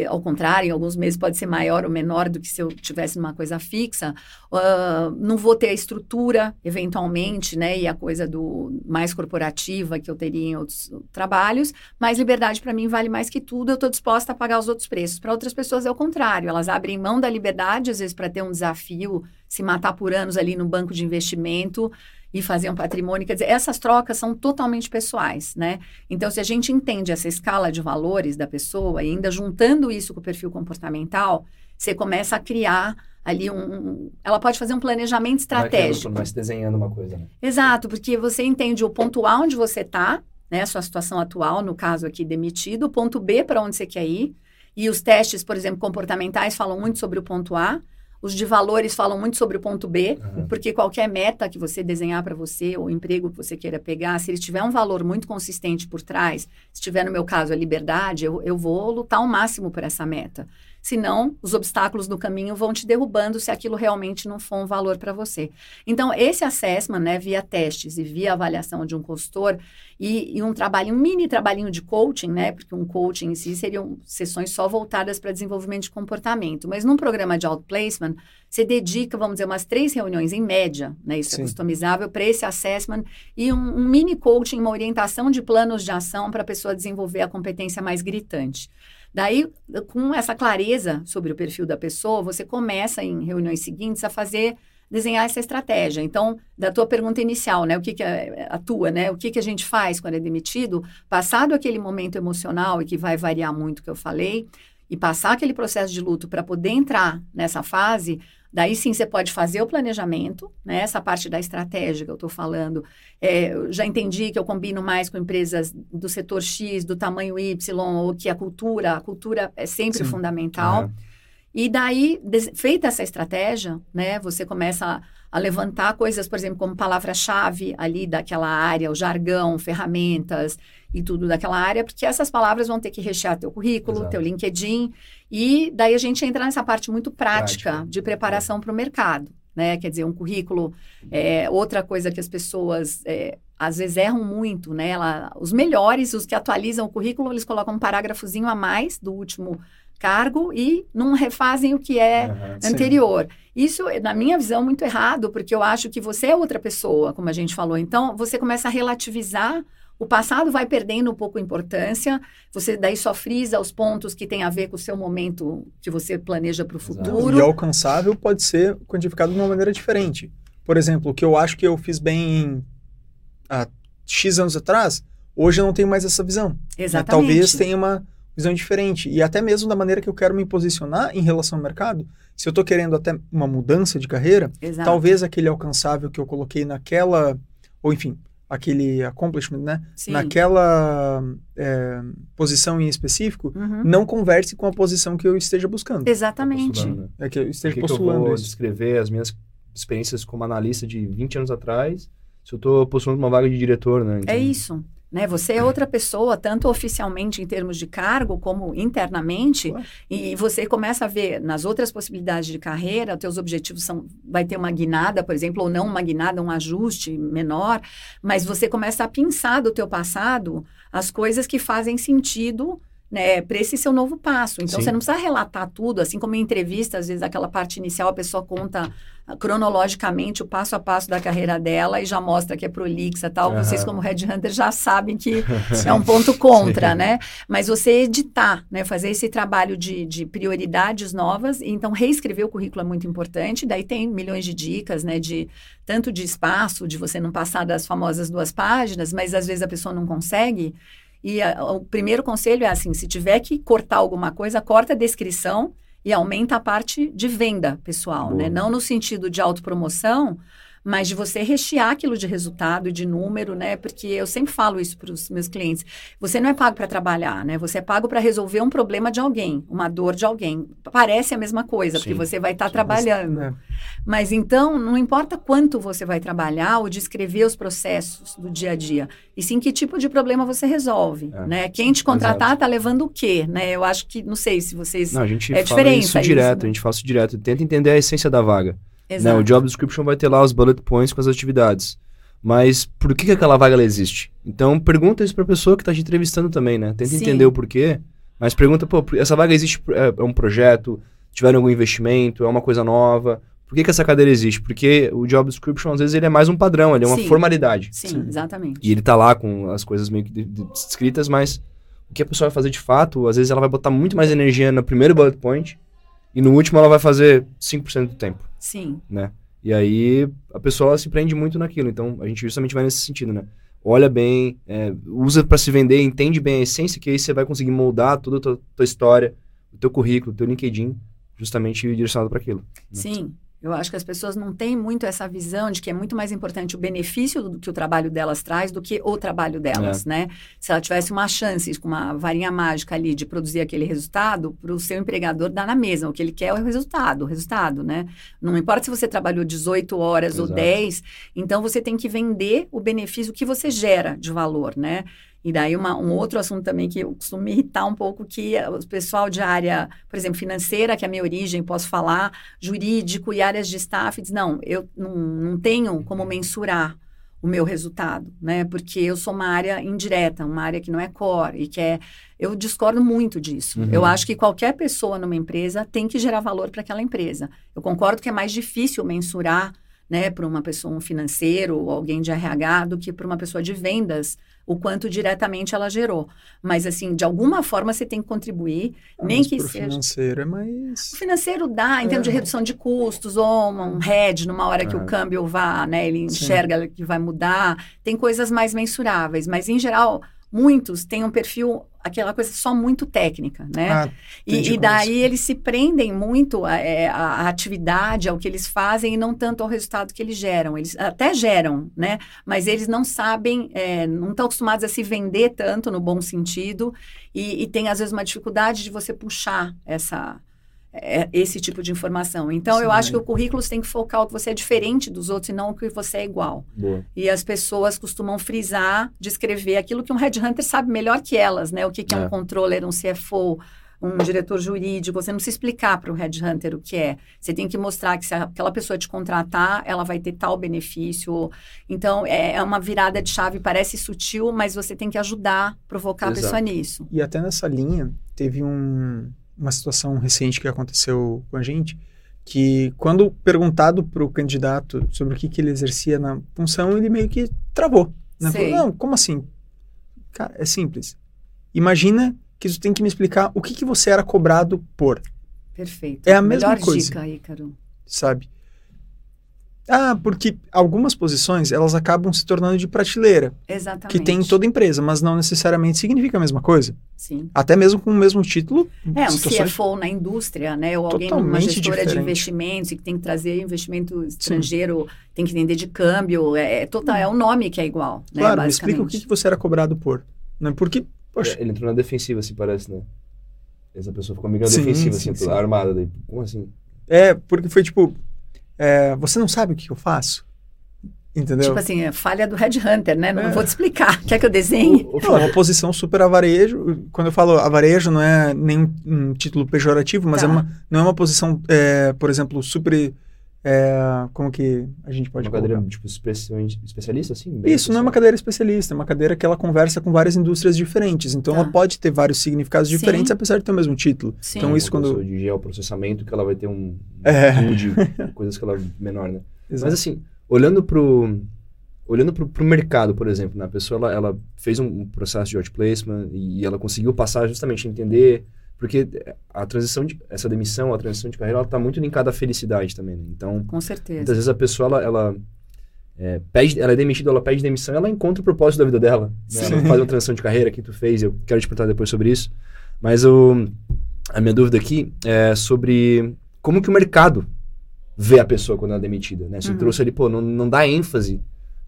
[SPEAKER 4] ao contrário, em alguns meses pode ser maior ou menor do que se eu tivesse numa coisa fixa. Uh, não vou ter a estrutura, eventualmente, né? E a coisa do mais corporativa que eu teria em outros trabalhos. Mas liberdade para mim vale mais que tudo. Eu estou disposta a pagar os outros preços. Para outras pessoas é o contrário. Elas abrem mão da liberdade, às vezes, para ter um desafio, se matar por anos ali no banco de investimento e fazer um patrimônio. Quer dizer, essas trocas são totalmente pessoais, né? Então, se a gente entende essa escala de valores da pessoa e ainda juntando isso com o perfil comportamental, você começa a criar ali um, ela pode fazer um planejamento estratégico.
[SPEAKER 2] Se desenhando uma coisa, né?
[SPEAKER 4] Exato, porque você entende o ponto A onde você está, né, sua situação atual, no caso aqui demitido, o ponto B para onde você quer ir, e os testes, por exemplo, comportamentais falam muito sobre o ponto A. Os de valores falam muito sobre o ponto B, uhum. porque qualquer meta que você desenhar para você, ou emprego que você queira pegar, se ele tiver um valor muito consistente por trás, se tiver, no meu caso, a liberdade, eu, eu vou lutar ao máximo por essa meta. Senão, os obstáculos no caminho vão te derrubando se aquilo realmente não for um valor para você. Então, esse assessment, né, via testes e via avaliação de um consultor, e, e, um trabalho, um mini trabalhinho de coaching, né? Porque um coaching em si seriam sessões só voltadas para desenvolvimento de comportamento. Mas num programa de outplacement, você dedica, vamos dizer, umas três reuniões em média, né? Isso é Sim. é customizável para esse assessment e um, um mini coaching, uma orientação de planos de ação para a pessoa desenvolver a competência mais gritante. Daí, com essa clareza sobre o perfil da pessoa, você começa em reuniões seguintes a fazer desenhar essa estratégia. Então, da tua pergunta inicial, né, o que que é a tua, né, o que que a gente faz quando é demitido, passado aquele momento emocional e que vai variar muito que eu falei, e passar aquele processo de luto para poder entrar nessa fase, daí sim você pode fazer o planejamento, né? Essa parte da estratégia que eu estou falando. É, eu já entendi que eu combino mais com empresas do setor X, do tamanho Y, ou que a cultura, a cultura é sempre sim. fundamental. Uhum. E daí, feita essa estratégia, né, você começa a, levantar coisas, por exemplo, como palavra-chave ali daquela área, o jargão, ferramentas e tudo daquela área, porque essas palavras vão ter que rechear teu currículo, Exato. teu LinkedIn, e daí a gente entra nessa parte muito prática, prática. de preparação para o mercado. Né? Quer dizer, um currículo, é, outra coisa que as pessoas é, às vezes erram muito, né? Ela, os melhores, os que atualizam o currículo, eles colocam um parágrafozinho a mais do último cargo e não refazem o que é uhum, anterior. Sim. Isso, na minha visão, muito errado, porque eu acho que você é outra pessoa, como a gente falou. Então, você começa a relativizar o passado vai perdendo um pouco importância, você daí só frisa os pontos que tem a ver com o seu momento que você planeja para o futuro.
[SPEAKER 3] E alcançável pode ser quantificado de uma maneira diferente. Por exemplo, o que eu acho que eu fiz bem há X anos atrás, hoje eu não tenho mais essa visão. Né?
[SPEAKER 4] Exatamente.
[SPEAKER 3] Talvez tenha uma visão diferente. E até mesmo da maneira que eu quero me posicionar em relação ao mercado. Se eu estou querendo até uma mudança de carreira, Exato. talvez aquele alcançável que eu coloquei naquela, ou enfim, aquele accomplishment, né? Sim. Naquela é, posição em específico, uhum. não converse com a posição que eu esteja buscando.
[SPEAKER 4] Exatamente.
[SPEAKER 2] Né? É que eu esteja que postulando. Que eu vou descrever as minhas experiências como analista de 20 anos atrás se eu tô postulando uma vaga de diretor, né?
[SPEAKER 4] Então... É isso. Né? Você é outra pessoa, tanto oficialmente em termos de cargo, como internamente, claro. e você começa a ver nas outras possibilidades de carreira, teus objetivos são, vai ter uma guinada, por exemplo, ou não uma guinada, um ajuste menor, mas você começa a pensar do teu passado as coisas que fazem sentido né, para esse seu novo passo. Então, Sim. você não precisa relatar tudo, assim como em entrevista, às vezes aquela parte inicial a pessoa conta cronologicamente o passo a passo da carreira dela e já mostra que é prolixa tal. Uhum. Vocês, como Headhunter, já sabem que é um ponto contra, Sim. né? Mas você editar, né? Fazer esse trabalho de, de prioridades novas. E, então, reescrever o currículo é muito importante. Daí tem milhões de dicas, né? De tanto de espaço, de você não passar das famosas duas páginas, mas às vezes a pessoa não consegue. E a, o primeiro conselho é assim: se tiver que cortar alguma coisa, corta a descrição e aumenta a parte de venda pessoal, né? Boa. né? Não no sentido de autopromoção, mas de você rechear aquilo de resultado e de número, né? Porque eu sempre falo isso para os meus clientes. Você não é pago para trabalhar, né? Você é pago para resolver um problema de alguém, uma dor de alguém. Parece a mesma coisa, sim, porque você vai estar tá trabalhando. É. Mas então, não importa quanto você vai trabalhar ou descrever os processos do dia a dia, e sim que tipo de problema você resolve, é. né? Quem te contratar está levando o quê, né? Eu acho que, não sei se vocês...
[SPEAKER 2] Não, a gente é fala isso direto, isso, né? a gente fala isso direto. Tenta entender a essência da vaga. Né? O job description vai ter lá os bullet points com as atividades. Mas por que, que aquela vaga existe? Então pergunta isso para a pessoa que está te entrevistando também, né? Tenta Sim. entender o porquê. Mas pergunta, pô, essa vaga existe, é, é um projeto, tiveram algum investimento, é uma coisa nova. Por que, que essa cadeira existe? Porque o job description, às vezes, ele é mais um padrão, ele é uma Sim. formalidade.
[SPEAKER 4] Sim, Sim, exatamente.
[SPEAKER 2] E ele tá lá com as coisas meio que descritas, mas o que a pessoa vai fazer de fato, às vezes ela vai botar muito mais energia no primeiro bullet point e no último ela vai fazer 5% do tempo.
[SPEAKER 4] Sim.
[SPEAKER 2] Né? E aí a pessoa se prende muito naquilo. Então a gente justamente vai nesse sentido, né? Olha bem, é, usa para se vender, entende bem a essência, que aí você vai conseguir moldar toda a tua, tua história, o teu currículo, o teu LinkedIn, justamente direcionado para aquilo. Né?
[SPEAKER 4] Sim. Eu acho que as pessoas não têm muito essa visão de que é muito mais importante o benefício do que o trabalho delas traz do que o trabalho delas, é. né? Se ela tivesse uma chance com uma varinha mágica ali de produzir aquele resultado, para o seu empregador dá na mesma. O que ele quer é o resultado, o resultado, né? Não importa se você trabalhou 18 horas Exato. ou 10, então você tem que vender o benefício que você gera de valor, né? E daí uma, um outro assunto também que eu costumo me irritar um pouco, que o pessoal de área, por exemplo, financeira, que é a minha origem, posso falar, jurídico e áreas de staff, diz, não, eu não, não tenho como mensurar o meu resultado, né? Porque eu sou uma área indireta, uma área que não é core e que é... Eu discordo muito disso. Uhum. Eu acho que qualquer pessoa numa empresa tem que gerar valor para aquela empresa. Eu concordo que é mais difícil mensurar né, para uma pessoa, um financeiro ou alguém de RH, do que para uma pessoa de vendas, o quanto diretamente ela gerou. Mas, assim, de alguma forma você tem que contribuir, ah, nem que seja...
[SPEAKER 3] O financeiro é mais...
[SPEAKER 4] O financeiro dá, em é. termos de redução de custos, ou um hedge numa hora é. que o é. câmbio vá, né, ele enxerga Sim. que vai mudar. Tem coisas mais mensuráveis, mas, em geral, muitos têm um perfil, aquela coisa só muito técnica, né? Ah, e, e, daí eles se prendem muito à, é, atividade, ao que eles fazem e não tanto ao resultado que eles geram. Eles até geram, né? Mas eles não sabem, é, não estão acostumados a se vender tanto no bom sentido e, e tem às vezes uma dificuldade de você puxar essa é, esse tipo de informação. Então, Sim, eu acho que o currículo tem que focar o que você é diferente dos outros e não o que você é igual. Boa. E as pessoas costumam frisar, descrever aquilo que um headhunter sabe melhor que elas, né? O que, que é. é um controller, um CFO, um diretor jurídico. Você não se explicar para o headhunter o que é. Você tem que mostrar que se aquela pessoa te contratar, ela vai ter tal benefício. Então, é, é uma virada de chave, parece sutil, mas você tem que ajudar, provocar Exato. a pessoa nisso.
[SPEAKER 3] E até nessa linha, teve um uma situação recente que aconteceu com a gente, que quando perguntado para o candidato sobre o que, que ele exercia na função, ele meio que travou. Né? Falou, não, como assim? Cara, é simples. Imagina que tu tem que me explicar o que, que você era cobrado por.
[SPEAKER 4] Perfeito.
[SPEAKER 3] É a mesma
[SPEAKER 4] Melhor
[SPEAKER 3] coisa.
[SPEAKER 4] dica, Ícaro.
[SPEAKER 3] Sabe? Ah, porque algumas posições elas acabam se tornando de prateleira.
[SPEAKER 4] Exatamente.
[SPEAKER 3] Que tem em toda empresa, mas não necessariamente significa a mesma coisa.
[SPEAKER 4] Sim.
[SPEAKER 3] Até mesmo com o mesmo título.
[SPEAKER 4] É, um situações... CFO na indústria, né? Ou alguém numa gestora diferente. de investimentos e que tem que trazer investimento estrangeiro, Sim. tem que entender de câmbio. É, é, total, é o nome que é igual. Né,
[SPEAKER 3] claro, me explica o que, que você era cobrado por. Né? Porque, poxa.
[SPEAKER 2] É, ele entrou na defensiva, assim, parece, né? Essa pessoa ficou amiga defensiva, sim, assim, sim. armada. Daí, como assim?
[SPEAKER 3] É, porque foi tipo é, você não sabe o que eu faço? Entendeu?
[SPEAKER 4] Tipo assim, é falha do Headhunter, né? Não
[SPEAKER 3] É.
[SPEAKER 4] vou te explicar. Quer que eu desenhe?
[SPEAKER 3] Não, é uma posição super avarejo. Quando eu falo avarejo, não é nenhum um título pejorativo, mas
[SPEAKER 4] Tá.
[SPEAKER 3] é uma, não é uma posição, é, por exemplo, super. É, como que a gente pode
[SPEAKER 2] Uma cadeira,
[SPEAKER 3] colocar?
[SPEAKER 2] tipo, especi- especialista, assim?
[SPEAKER 3] Isso, não é uma cadeira especialista, é uma cadeira que ela conversa com várias indústrias diferentes. Então
[SPEAKER 4] Tá.
[SPEAKER 3] ela pode ter vários significados
[SPEAKER 4] Sim.
[SPEAKER 3] diferentes, apesar de ter o mesmo título.
[SPEAKER 4] Sim.
[SPEAKER 3] Então isso
[SPEAKER 2] Uma
[SPEAKER 3] quando.
[SPEAKER 2] de geoprocessamento, que ela vai ter um
[SPEAKER 3] É.
[SPEAKER 2] de coisas que ela é menor, né?
[SPEAKER 3] Exato.
[SPEAKER 2] Mas assim, olhando pro olhando pro, pro mercado, por exemplo, né? a pessoa ela, ela fez um, um processo de outplacement e ela conseguiu passar justamente a entender porque a transição de essa demissão, a transição de carreira, ela tá muito linkada à felicidade também, né? Então,
[SPEAKER 4] Com certeza.
[SPEAKER 2] muitas vezes a pessoa ela, ela é, pede, ela é demitida, ela pede demissão, ela encontra o propósito da vida dela, né? Ela faz uma transição de carreira que tu fez, eu quero te perguntar depois sobre isso. Mas o a minha dúvida aqui é sobre como que o mercado vê a pessoa quando ela é demitida, né? Você
[SPEAKER 4] Uhum.
[SPEAKER 2] trouxe ali, pô, não, não dá ênfase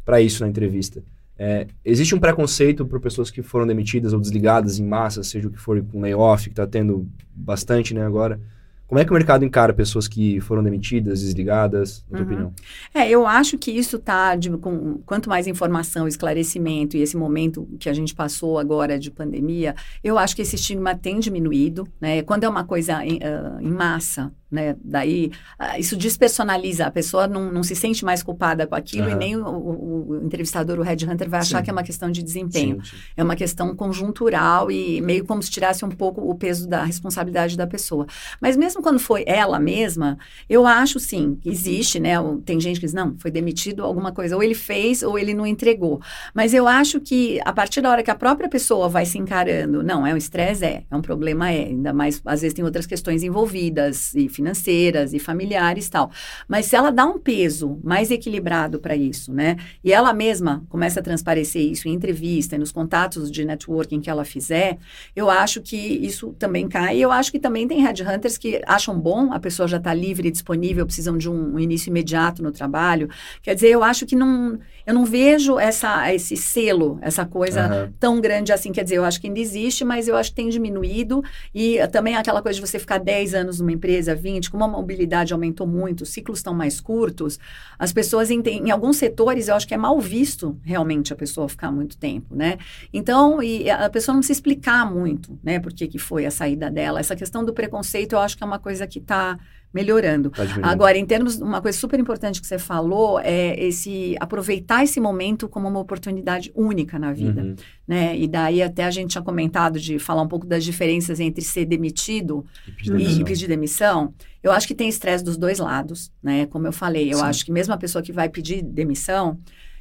[SPEAKER 2] para isso na entrevista. É, existe um preconceito por pessoas que foram demitidas ou desligadas em massa, seja o que for com layoff, que tá tendo bastante, né, agora. Como é que o mercado encara pessoas que foram demitidas, desligadas, na tua
[SPEAKER 4] Uhum.
[SPEAKER 2] opinião?
[SPEAKER 4] É, eu acho que isso tá de, com quanto mais informação, esclarecimento e esse momento que a gente passou agora de pandemia, eu acho que esse estigma tem diminuído, né? Quando é uma coisa em, ah, em massa, né? Daí ah, isso despersonaliza, a pessoa não, não se sente mais culpada com aquilo e
[SPEAKER 2] Aham.
[SPEAKER 4] nem o, o- o entrevistador, o headhunter, vai achar
[SPEAKER 3] Sim.
[SPEAKER 4] que é uma questão de desempenho.
[SPEAKER 2] Sim, sim.
[SPEAKER 4] É uma questão conjuntural e meio como se tirasse um pouco o peso da responsabilidade da pessoa. Mas mesmo quando foi ela mesma, eu acho sim, que existe, né? Tem gente que diz, não, foi demitido alguma coisa, ou ele fez ou ele não entregou. Mas eu acho que a partir da hora que a própria pessoa vai se encarando, não, é um estresse, é, é um problema, é. Ainda mais, às vezes tem outras questões envolvidas, e financeiras, e familiares e tal. Mas se ela dá um peso mais equilibrado para isso, né? E ela mesma começa a transparecer isso em entrevista, e nos contatos de networking que ela fizer, eu acho que isso também cai. E eu acho que também tem headhunters que acham bom, a pessoa já está livre e disponível, precisam de um, um início imediato no trabalho. Quer dizer, eu acho que não, eu não vejo essa, esse selo, essa coisa
[SPEAKER 2] Aham.
[SPEAKER 4] tão grande assim. Quer dizer, eu acho que ainda existe, mas eu acho que tem diminuído. E também aquela coisa de você ficar 10 anos numa empresa, 20, como a mobilidade aumentou muito, os ciclos estão mais curtos, as pessoas entendem, em alguns setores eu acho que é mal visto realmente a pessoa ficar muito tempo, né? Então, e a pessoa não se explicar muito, né, por que foi a saída dela. Essa questão do preconceito eu acho que é uma coisa que está melhorando.
[SPEAKER 2] Tá.
[SPEAKER 4] Agora, em termos, uma coisa super importante que você falou é esse aproveitar esse momento como uma oportunidade única na vida,
[SPEAKER 2] Uhum.
[SPEAKER 4] né? E daí até a gente tinha comentado de falar um pouco das diferenças entre ser demitido
[SPEAKER 2] E pedir demissão.
[SPEAKER 4] e pedir demissão, eu acho que tem estresse dos dois lados, né? Como eu falei, eu
[SPEAKER 3] Sim.
[SPEAKER 4] acho que mesmo a pessoa que vai pedir demissão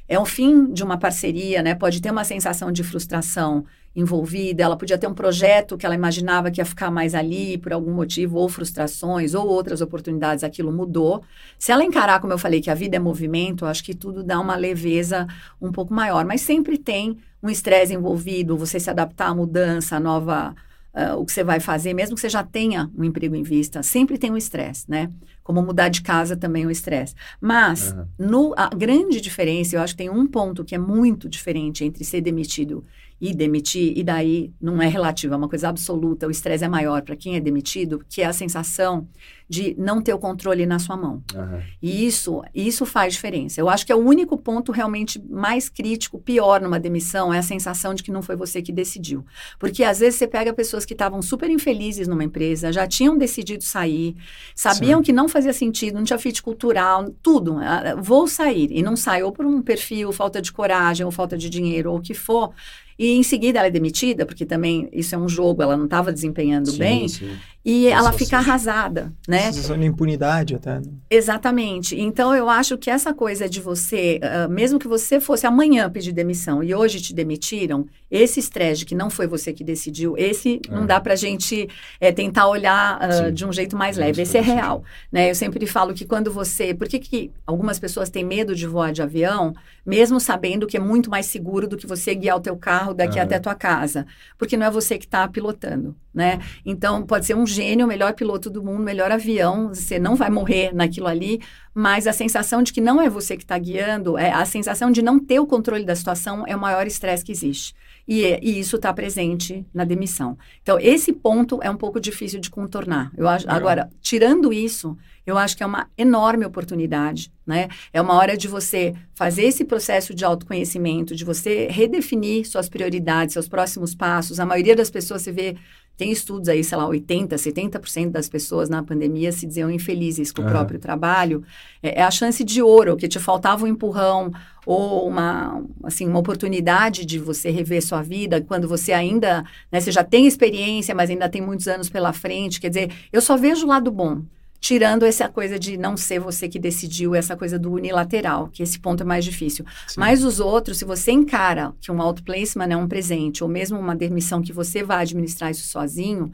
[SPEAKER 4] é um fim de uma parceria, né? Pode ter uma sensação de frustração envolvida, ela podia ter um projeto que ela imaginava que ia ficar mais ali por algum motivo, ou frustrações, ou outras oportunidades, aquilo mudou. Se ela encarar, como eu falei, que a vida é movimento, eu acho que tudo dá uma leveza um pouco maior, mas sempre tem um estresse envolvido, você se adaptar à mudança, à nova ah, o que você vai fazer, mesmo que você já tenha um emprego em vista, sempre tem um estresse, né? Como mudar de casa também é um estresse. Mas,
[SPEAKER 2] Aham.
[SPEAKER 4] no, a grande diferença, eu acho que tem um ponto que é muito diferente entre ser demitido e demitir, e daí não é relativo, é uma coisa absoluta, o estresse é maior para quem é demitido, que é a sensação de não ter o controle na sua mão.
[SPEAKER 2] Aham.
[SPEAKER 4] E isso, isso faz diferença. Eu acho que é o único ponto realmente mais crítico, pior numa demissão, é a sensação de que não foi você que decidiu. Porque às vezes você pega pessoas que estavam super infelizes numa empresa, já tinham decidido sair, sabiam que não fazia sentido, não tinha fit cultural, tudo. ah, Vou sair. E não sai ou por um perfil, falta de coragem, ou falta de dinheiro, ou o que for. E em seguida ela é demitida, porque também isso é um jogo, ela não estava desempenhando
[SPEAKER 2] Sim,
[SPEAKER 4] bem,
[SPEAKER 2] sim.
[SPEAKER 4] e ela
[SPEAKER 2] Sensação.
[SPEAKER 4] fica arrasada, né?
[SPEAKER 3] Sensação de impunidade até. né?
[SPEAKER 4] Exatamente. Então, eu acho que essa coisa de você, ah, mesmo que você fosse amanhã pedir demissão e hoje te demitiram, esse estresse que não foi você que decidiu, esse não
[SPEAKER 2] É.
[SPEAKER 4] dá pra gente eh, tentar olhar
[SPEAKER 2] Sim.
[SPEAKER 4] de um jeito mais
[SPEAKER 2] Não,
[SPEAKER 4] leve. Esse é real. Né? Eu sempre falo que quando você. Por que, que algumas pessoas têm medo de voar de avião, mesmo sabendo que é muito mais seguro do que você guiar o teu carro daqui
[SPEAKER 2] Aham.
[SPEAKER 4] até a tua casa? Porque não é você que está pilotando, né? Então, pode ser um gênio, o melhor piloto do mundo, melhor avião, você não vai morrer naquilo ali, mas a sensação de que não é você que está guiando, é a sensação de não ter o controle da situação é o maior estresse que existe. E, e isso está presente na demissão. Então, esse ponto é um pouco difícil de contornar. Eu acho, agora, tirando isso, eu acho que é uma enorme oportunidade, né? É uma hora de você fazer esse processo de autoconhecimento, de você redefinir suas prioridades, seus próximos passos. A maioria das pessoas você vê tem estudos aí, sei lá, 80%, 70% das pessoas na pandemia se diziam infelizes com o próprio trabalho. É, é, a chance de ouro, que te faltava um empurrão ou uma, assim, uma oportunidade de você rever sua vida quando você ainda, né, você já tem experiência, mas ainda tem muitos anos pela frente. Quer dizer, eu só vejo o lado bom tirando essa coisa de não ser você que decidiu, essa coisa do unilateral, que esse ponto é mais difícil. Sim. Mas os outros, se você encara que um outplacement é um presente, ou mesmo uma demissão que você vai administrar isso sozinho,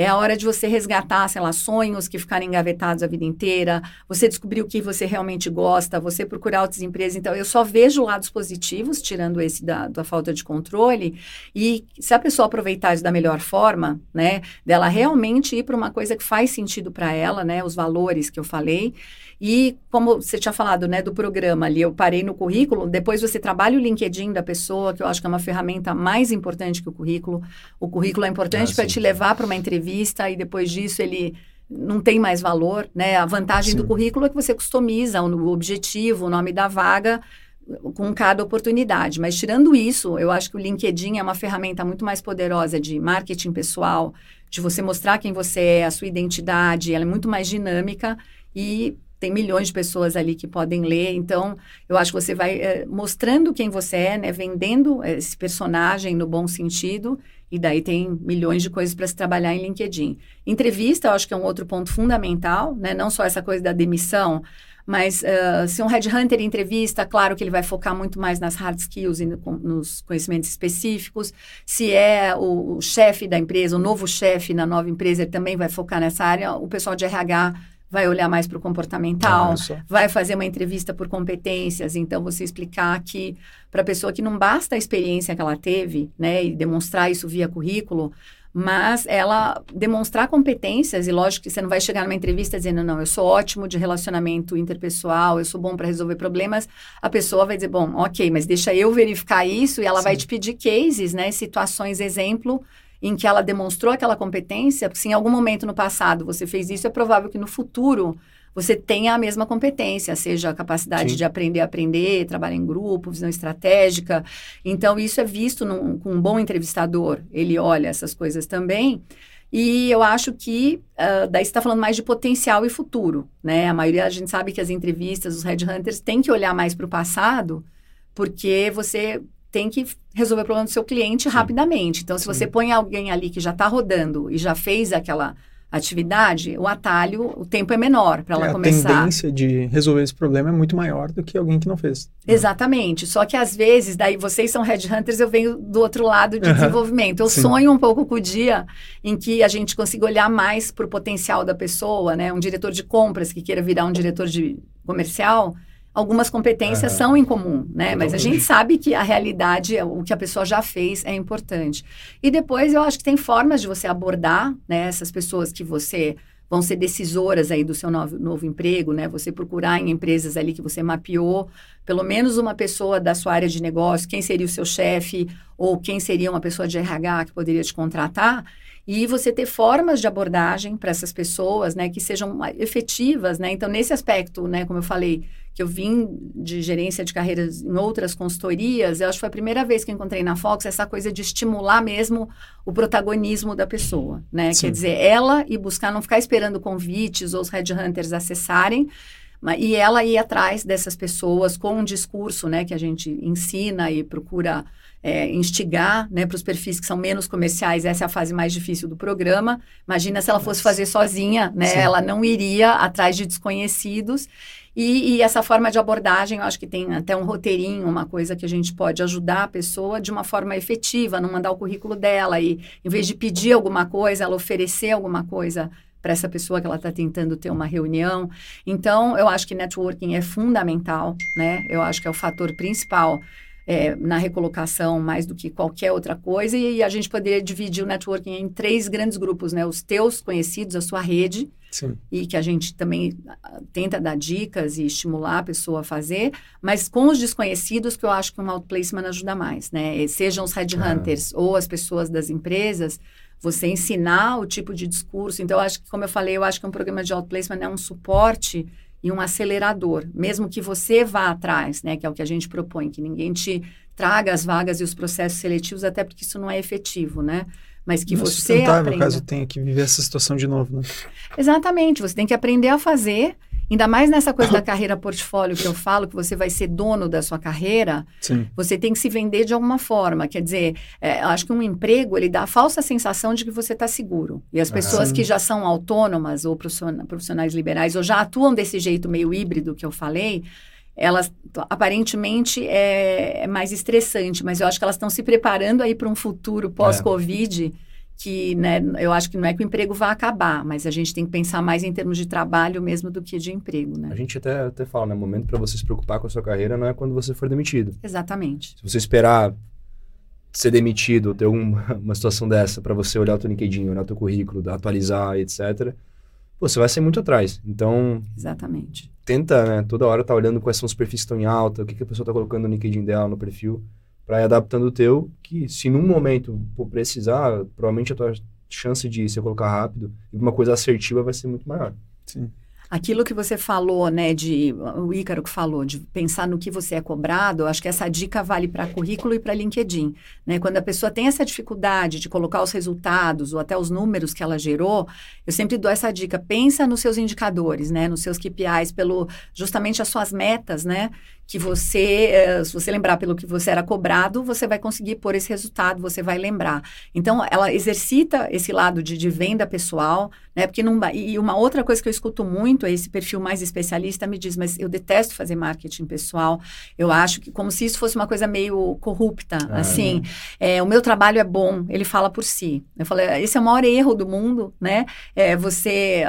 [SPEAKER 4] é a hora de você resgatar, sei lá, sonhos que ficaram engavetados a vida inteira, você descobrir o que você realmente gosta, você procurar outras empresas. Então, eu só vejo lados positivos, tirando esse da, da falta de controle. E se a pessoa aproveitar isso da melhor forma, né, dela realmente ir para uma coisa que faz sentido para ela, né, os valores que eu falei, e como você tinha falado, né, do programa ali, eu parei no currículo, depois você trabalha o LinkedIn da pessoa, que eu acho que é uma ferramenta mais importante que o currículo. O currículo é importante ah, para te levar para uma entrevista e depois disso ele não tem mais valor, né? A vantagem sim. do currículo é que você customiza o objetivo, o nome da vaga com cada oportunidade. Mas tirando isso, eu acho que o LinkedIn é uma ferramenta muito mais poderosa de marketing pessoal, de você mostrar quem você é, a sua identidade, ela é muito mais dinâmica e tem milhões de pessoas ali que podem ler. Então, eu acho que você vai é, mostrando quem você é, né? Vendendo esse personagem no bom sentido. E daí tem milhões de coisas para se trabalhar em LinkedIn. Entrevista, eu acho que é um outro ponto fundamental, né? Não só essa coisa da demissão, mas uh, se um headhunter entrevista, claro que ele vai focar muito mais nas hard skills e no, nos conhecimentos específicos. Se é o, o chefe da empresa, o novo chefe na nova empresa, ele também vai focar nessa área. O pessoal de RH vai olhar mais para o comportamental, vai fazer uma entrevista por competências. Então, você explicar que para a pessoa que não basta a experiência que ela teve, né, e demonstrar isso via currículo, mas ela demonstrar competências, e lógico que você não vai chegar numa entrevista dizendo, não, eu sou ótimo de relacionamento interpessoal, eu sou bom para resolver problemas, a pessoa vai dizer, bom, ok, mas deixa eu verificar isso, e ela Sim. vai te pedir cases, né, situações, exemplo, em que ela demonstrou aquela competência, porque se em algum momento no passado você fez isso, é provável que no futuro você tenha a mesma competência, seja a capacidade Sim. de aprender a aprender, trabalhar em grupo, visão estratégica. Então, isso é visto num, com um bom entrevistador. Ele olha essas coisas também. E eu acho que uh, daí você está falando mais de potencial e futuro, né? A maioria a gente sabe que as entrevistas, os headhunters têm que olhar mais para o passado, porque você tem que resolver o problema do seu cliente Sim. rapidamente. Então, se Sim. você põe alguém ali que já está rodando e já fez aquela atividade, o atalho, o tempo é menor para ela é, começar.
[SPEAKER 3] A tendência de resolver esse problema é muito maior do que alguém que não fez.
[SPEAKER 4] Exatamente. Só que às vezes, daí vocês são headhunters, eu venho do outro lado de uhum. desenvolvimento. Eu Sim. sonho um pouco com o dia em que a gente consiga olhar mais para o potencial da pessoa, né? Um diretor de compras que queira virar um diretor de comercial, algumas competências são em comum, né? Mas a gente sabe que a realidade, o que a pessoa já fez é importante. E depois eu acho que tem formas de você abordar, né, essas pessoas que você vão ser decisoras aí do seu novo, novo emprego, né? Você procurar em empresas ali que você mapeou, pelo menos uma pessoa da sua área de negócio, quem seria o seu chefe ou quem seria uma pessoa de RH que poderia te contratar e você ter formas de abordagem para essas pessoas, né, que sejam efetivas, né? Então, nesse aspecto, né, como eu falei, que eu vim de gerência de carreiras em outras consultorias, eu acho que foi a primeira vez que encontrei na Fox essa coisa de estimular mesmo o protagonismo da pessoa, né? Sim. Quer dizer, ela e buscar não ficar esperando convites ou os headhunters acessarem, e ela ir atrás dessas pessoas com um discurso, né, que a gente ensina e procura é, instigar né, para os perfis que são menos comerciais, essa é a fase mais difícil do programa. Imagina se ela fosse fazer sozinha, né? Ela não iria atrás de desconhecidos. E, e, essa forma de abordagem, eu acho que tem até um roteirinho, uma coisa que a gente pode ajudar a pessoa de uma forma efetiva, não mandar o currículo dela e, em vez de pedir alguma coisa, ela oferecer alguma coisa para essa pessoa que ela está tentando ter uma reunião. Então, eu acho que networking é fundamental, né? Eu acho que é o fator principal é, na recolocação mais do que qualquer outra coisa, e, e, a gente poderia dividir o networking em três grandes grupos, né? Os teus conhecidos, a sua rede,
[SPEAKER 3] Sim.
[SPEAKER 4] e que a gente também ah, tenta dar dicas e estimular a pessoa a fazer, mas com os desconhecidos que eu acho que um outplacement ajuda mais, né? Sejam os headhunters ah. ou as pessoas das empresas, você ensinar o tipo de discurso. Então, eu acho que, como eu falei, eu acho que um programa de outplacement é um suporte e um acelerador, mesmo que você vá atrás, né, que é o que a gente propõe, que ninguém te traga as vagas e os processos seletivos, até porque isso não é efetivo, né? Mas que não é você aprenda.
[SPEAKER 3] caso tenha que viver essa situação de novo, né?
[SPEAKER 4] Exatamente, você tem que aprender a fazer Ainda mais nessa coisa da carreira portfólio que eu falo, que você vai ser dono da sua carreira,
[SPEAKER 3] Sim.
[SPEAKER 4] você tem que se vender de alguma forma. Quer dizer, é, acho que um emprego, ele dá a falsa sensação de que você está seguro. E as pessoas que já são autônomas ou profissionais liberais, ou já atuam desse jeito meio híbrido que eu falei, elas aparentemente é, é mais estressante, mas eu acho que elas estão se preparando aí para um futuro pós-Covid. É que né, eu acho que não é que o emprego vai acabar, mas a gente tem que pensar mais em termos de trabalho mesmo do que de emprego, né?
[SPEAKER 2] A gente até, até fala, né? O momento para você se preocupar com a sua carreira não é quando você for demitido.
[SPEAKER 4] Exatamente.
[SPEAKER 2] Se você esperar ser demitido, ter uma, uma situação dessa para você olhar o teu LinkedIn, olhar o teu currículo, atualizar, etc., você vai ser muito atrás. Então...
[SPEAKER 4] Exatamente.
[SPEAKER 2] Tenta, né? Toda hora tá olhando quais são os perfis que estão em alta, o que, que a pessoa tá colocando no LinkedIn dela, no perfil para ir adaptando o teu, que se num momento for precisar, provavelmente a tua chance de você colocar rápido e uma coisa assertiva vai ser muito maior.
[SPEAKER 3] Sim.
[SPEAKER 4] Aquilo que você falou, né, de o Ícaro que falou, de pensar no que você é cobrado, acho que essa dica vale para currículo e para LinkedIn, né? Quando a pessoa tem essa dificuldade de colocar os resultados ou até os números que ela gerou, eu sempre dou essa dica, pensa nos seus indicadores, né, nos seus KPIs pelo justamente as suas metas, né? Que você, eh, se você lembrar pelo que você era cobrado, você vai conseguir pôr esse resultado, você vai lembrar. Então, ela exercita esse lado de, de venda pessoal, né? Porque não, e uma outra coisa que eu escuto muito é esse perfil mais especialista me diz, mas eu detesto fazer marketing pessoal. Eu acho que como se isso fosse uma coisa meio corrupta, ah, assim. É, o meu trabalho é bom, ele fala por si. Eu falei, esse é o maior erro do mundo, né? É, você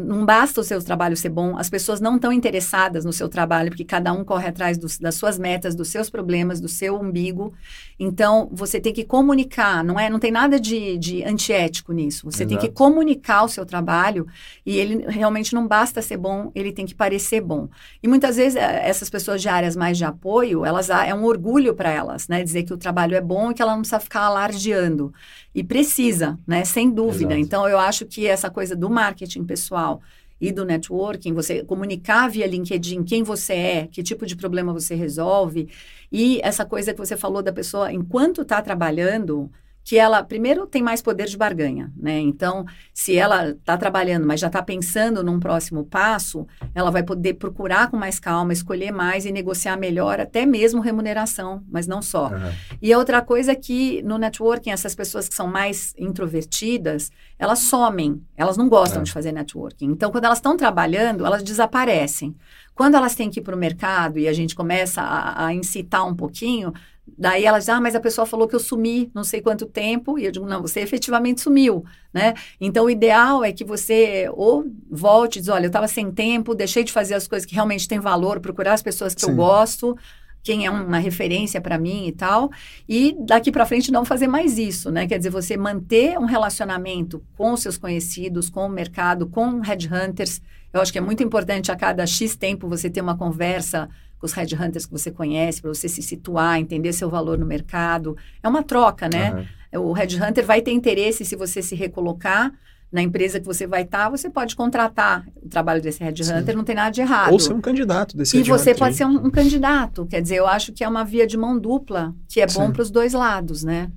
[SPEAKER 4] não basta o seu trabalho ser bom, as pessoas não estão interessadas no seu trabalho, porque cada um corre atrás dos, das suas metas, dos seus problemas, do seu umbigo. Então, você tem que comunicar, não é? Não tem nada de, de antiético nisso. Você Exato. tem que comunicar o seu trabalho e ele realmente não basta ser bom, ele tem que parecer bom. E muitas vezes eh, essas pessoas de áreas mais de apoio, elas é um orgulho para elas, né? Dizer que o trabalho é bom e que ela não precisa ficar alardeando. E precisa, né? Sem dúvida. Exato. Então, eu acho que essa coisa do marketing pessoal e do networking, você comunicar via LinkedIn quem você é, que tipo de problema você resolve, e essa coisa que você falou da pessoa, enquanto está trabalhando, que ela, primeiro, tem mais poder de barganha, né? Então, se ela está trabalhando, mas já está pensando num próximo passo, ela vai poder procurar com mais calma, escolher mais e negociar melhor, até mesmo remuneração, mas não só. Uhum. E a outra coisa é que no networking, essas pessoas que são mais introvertidas, elas somem, elas não gostam uhum. de fazer networking. Então, quando elas estão trabalhando, elas desaparecem. Quando elas têm que ir para o mercado e a gente começa a, a incitar um pouquinho, Daí ela diz, ah, mas a pessoa falou que eu sumi não sei quanto tempo, e eu digo, não, você efetivamente sumiu, né? Então, o ideal é que você ou volte e diz, olha, eu estava sem tempo, deixei de fazer as coisas que realmente têm valor, procurar as pessoas que Sim. eu gosto, quem é uma referência para mim e tal, e daqui para frente não fazer mais isso, né? Quer dizer, você manter um relacionamento com os seus conhecidos, com o mercado, com headhunters. Eu acho que é muito importante a cada X tempo você ter uma conversa os headhunters que você conhece, para você se situar, entender seu valor no mercado. É uma troca, né? Uhum. O headhunter vai ter interesse se você se recolocar na empresa que você vai estar, tá, você pode contratar o trabalho desse headhunter, Sim. não tem nada de errado.
[SPEAKER 3] Ou ser um candidato desse
[SPEAKER 4] E você pode ser um, um, candidato. Quer dizer, eu acho que é uma via de mão dupla, que é Sim. bom para os dois lados, né?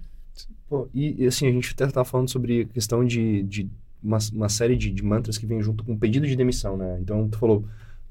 [SPEAKER 2] Pô, e, e, assim, a gente até estava falando sobre questão de, de uma, uma série de, de mantras que vem junto com o pedido de demissão, né? Então, tu falou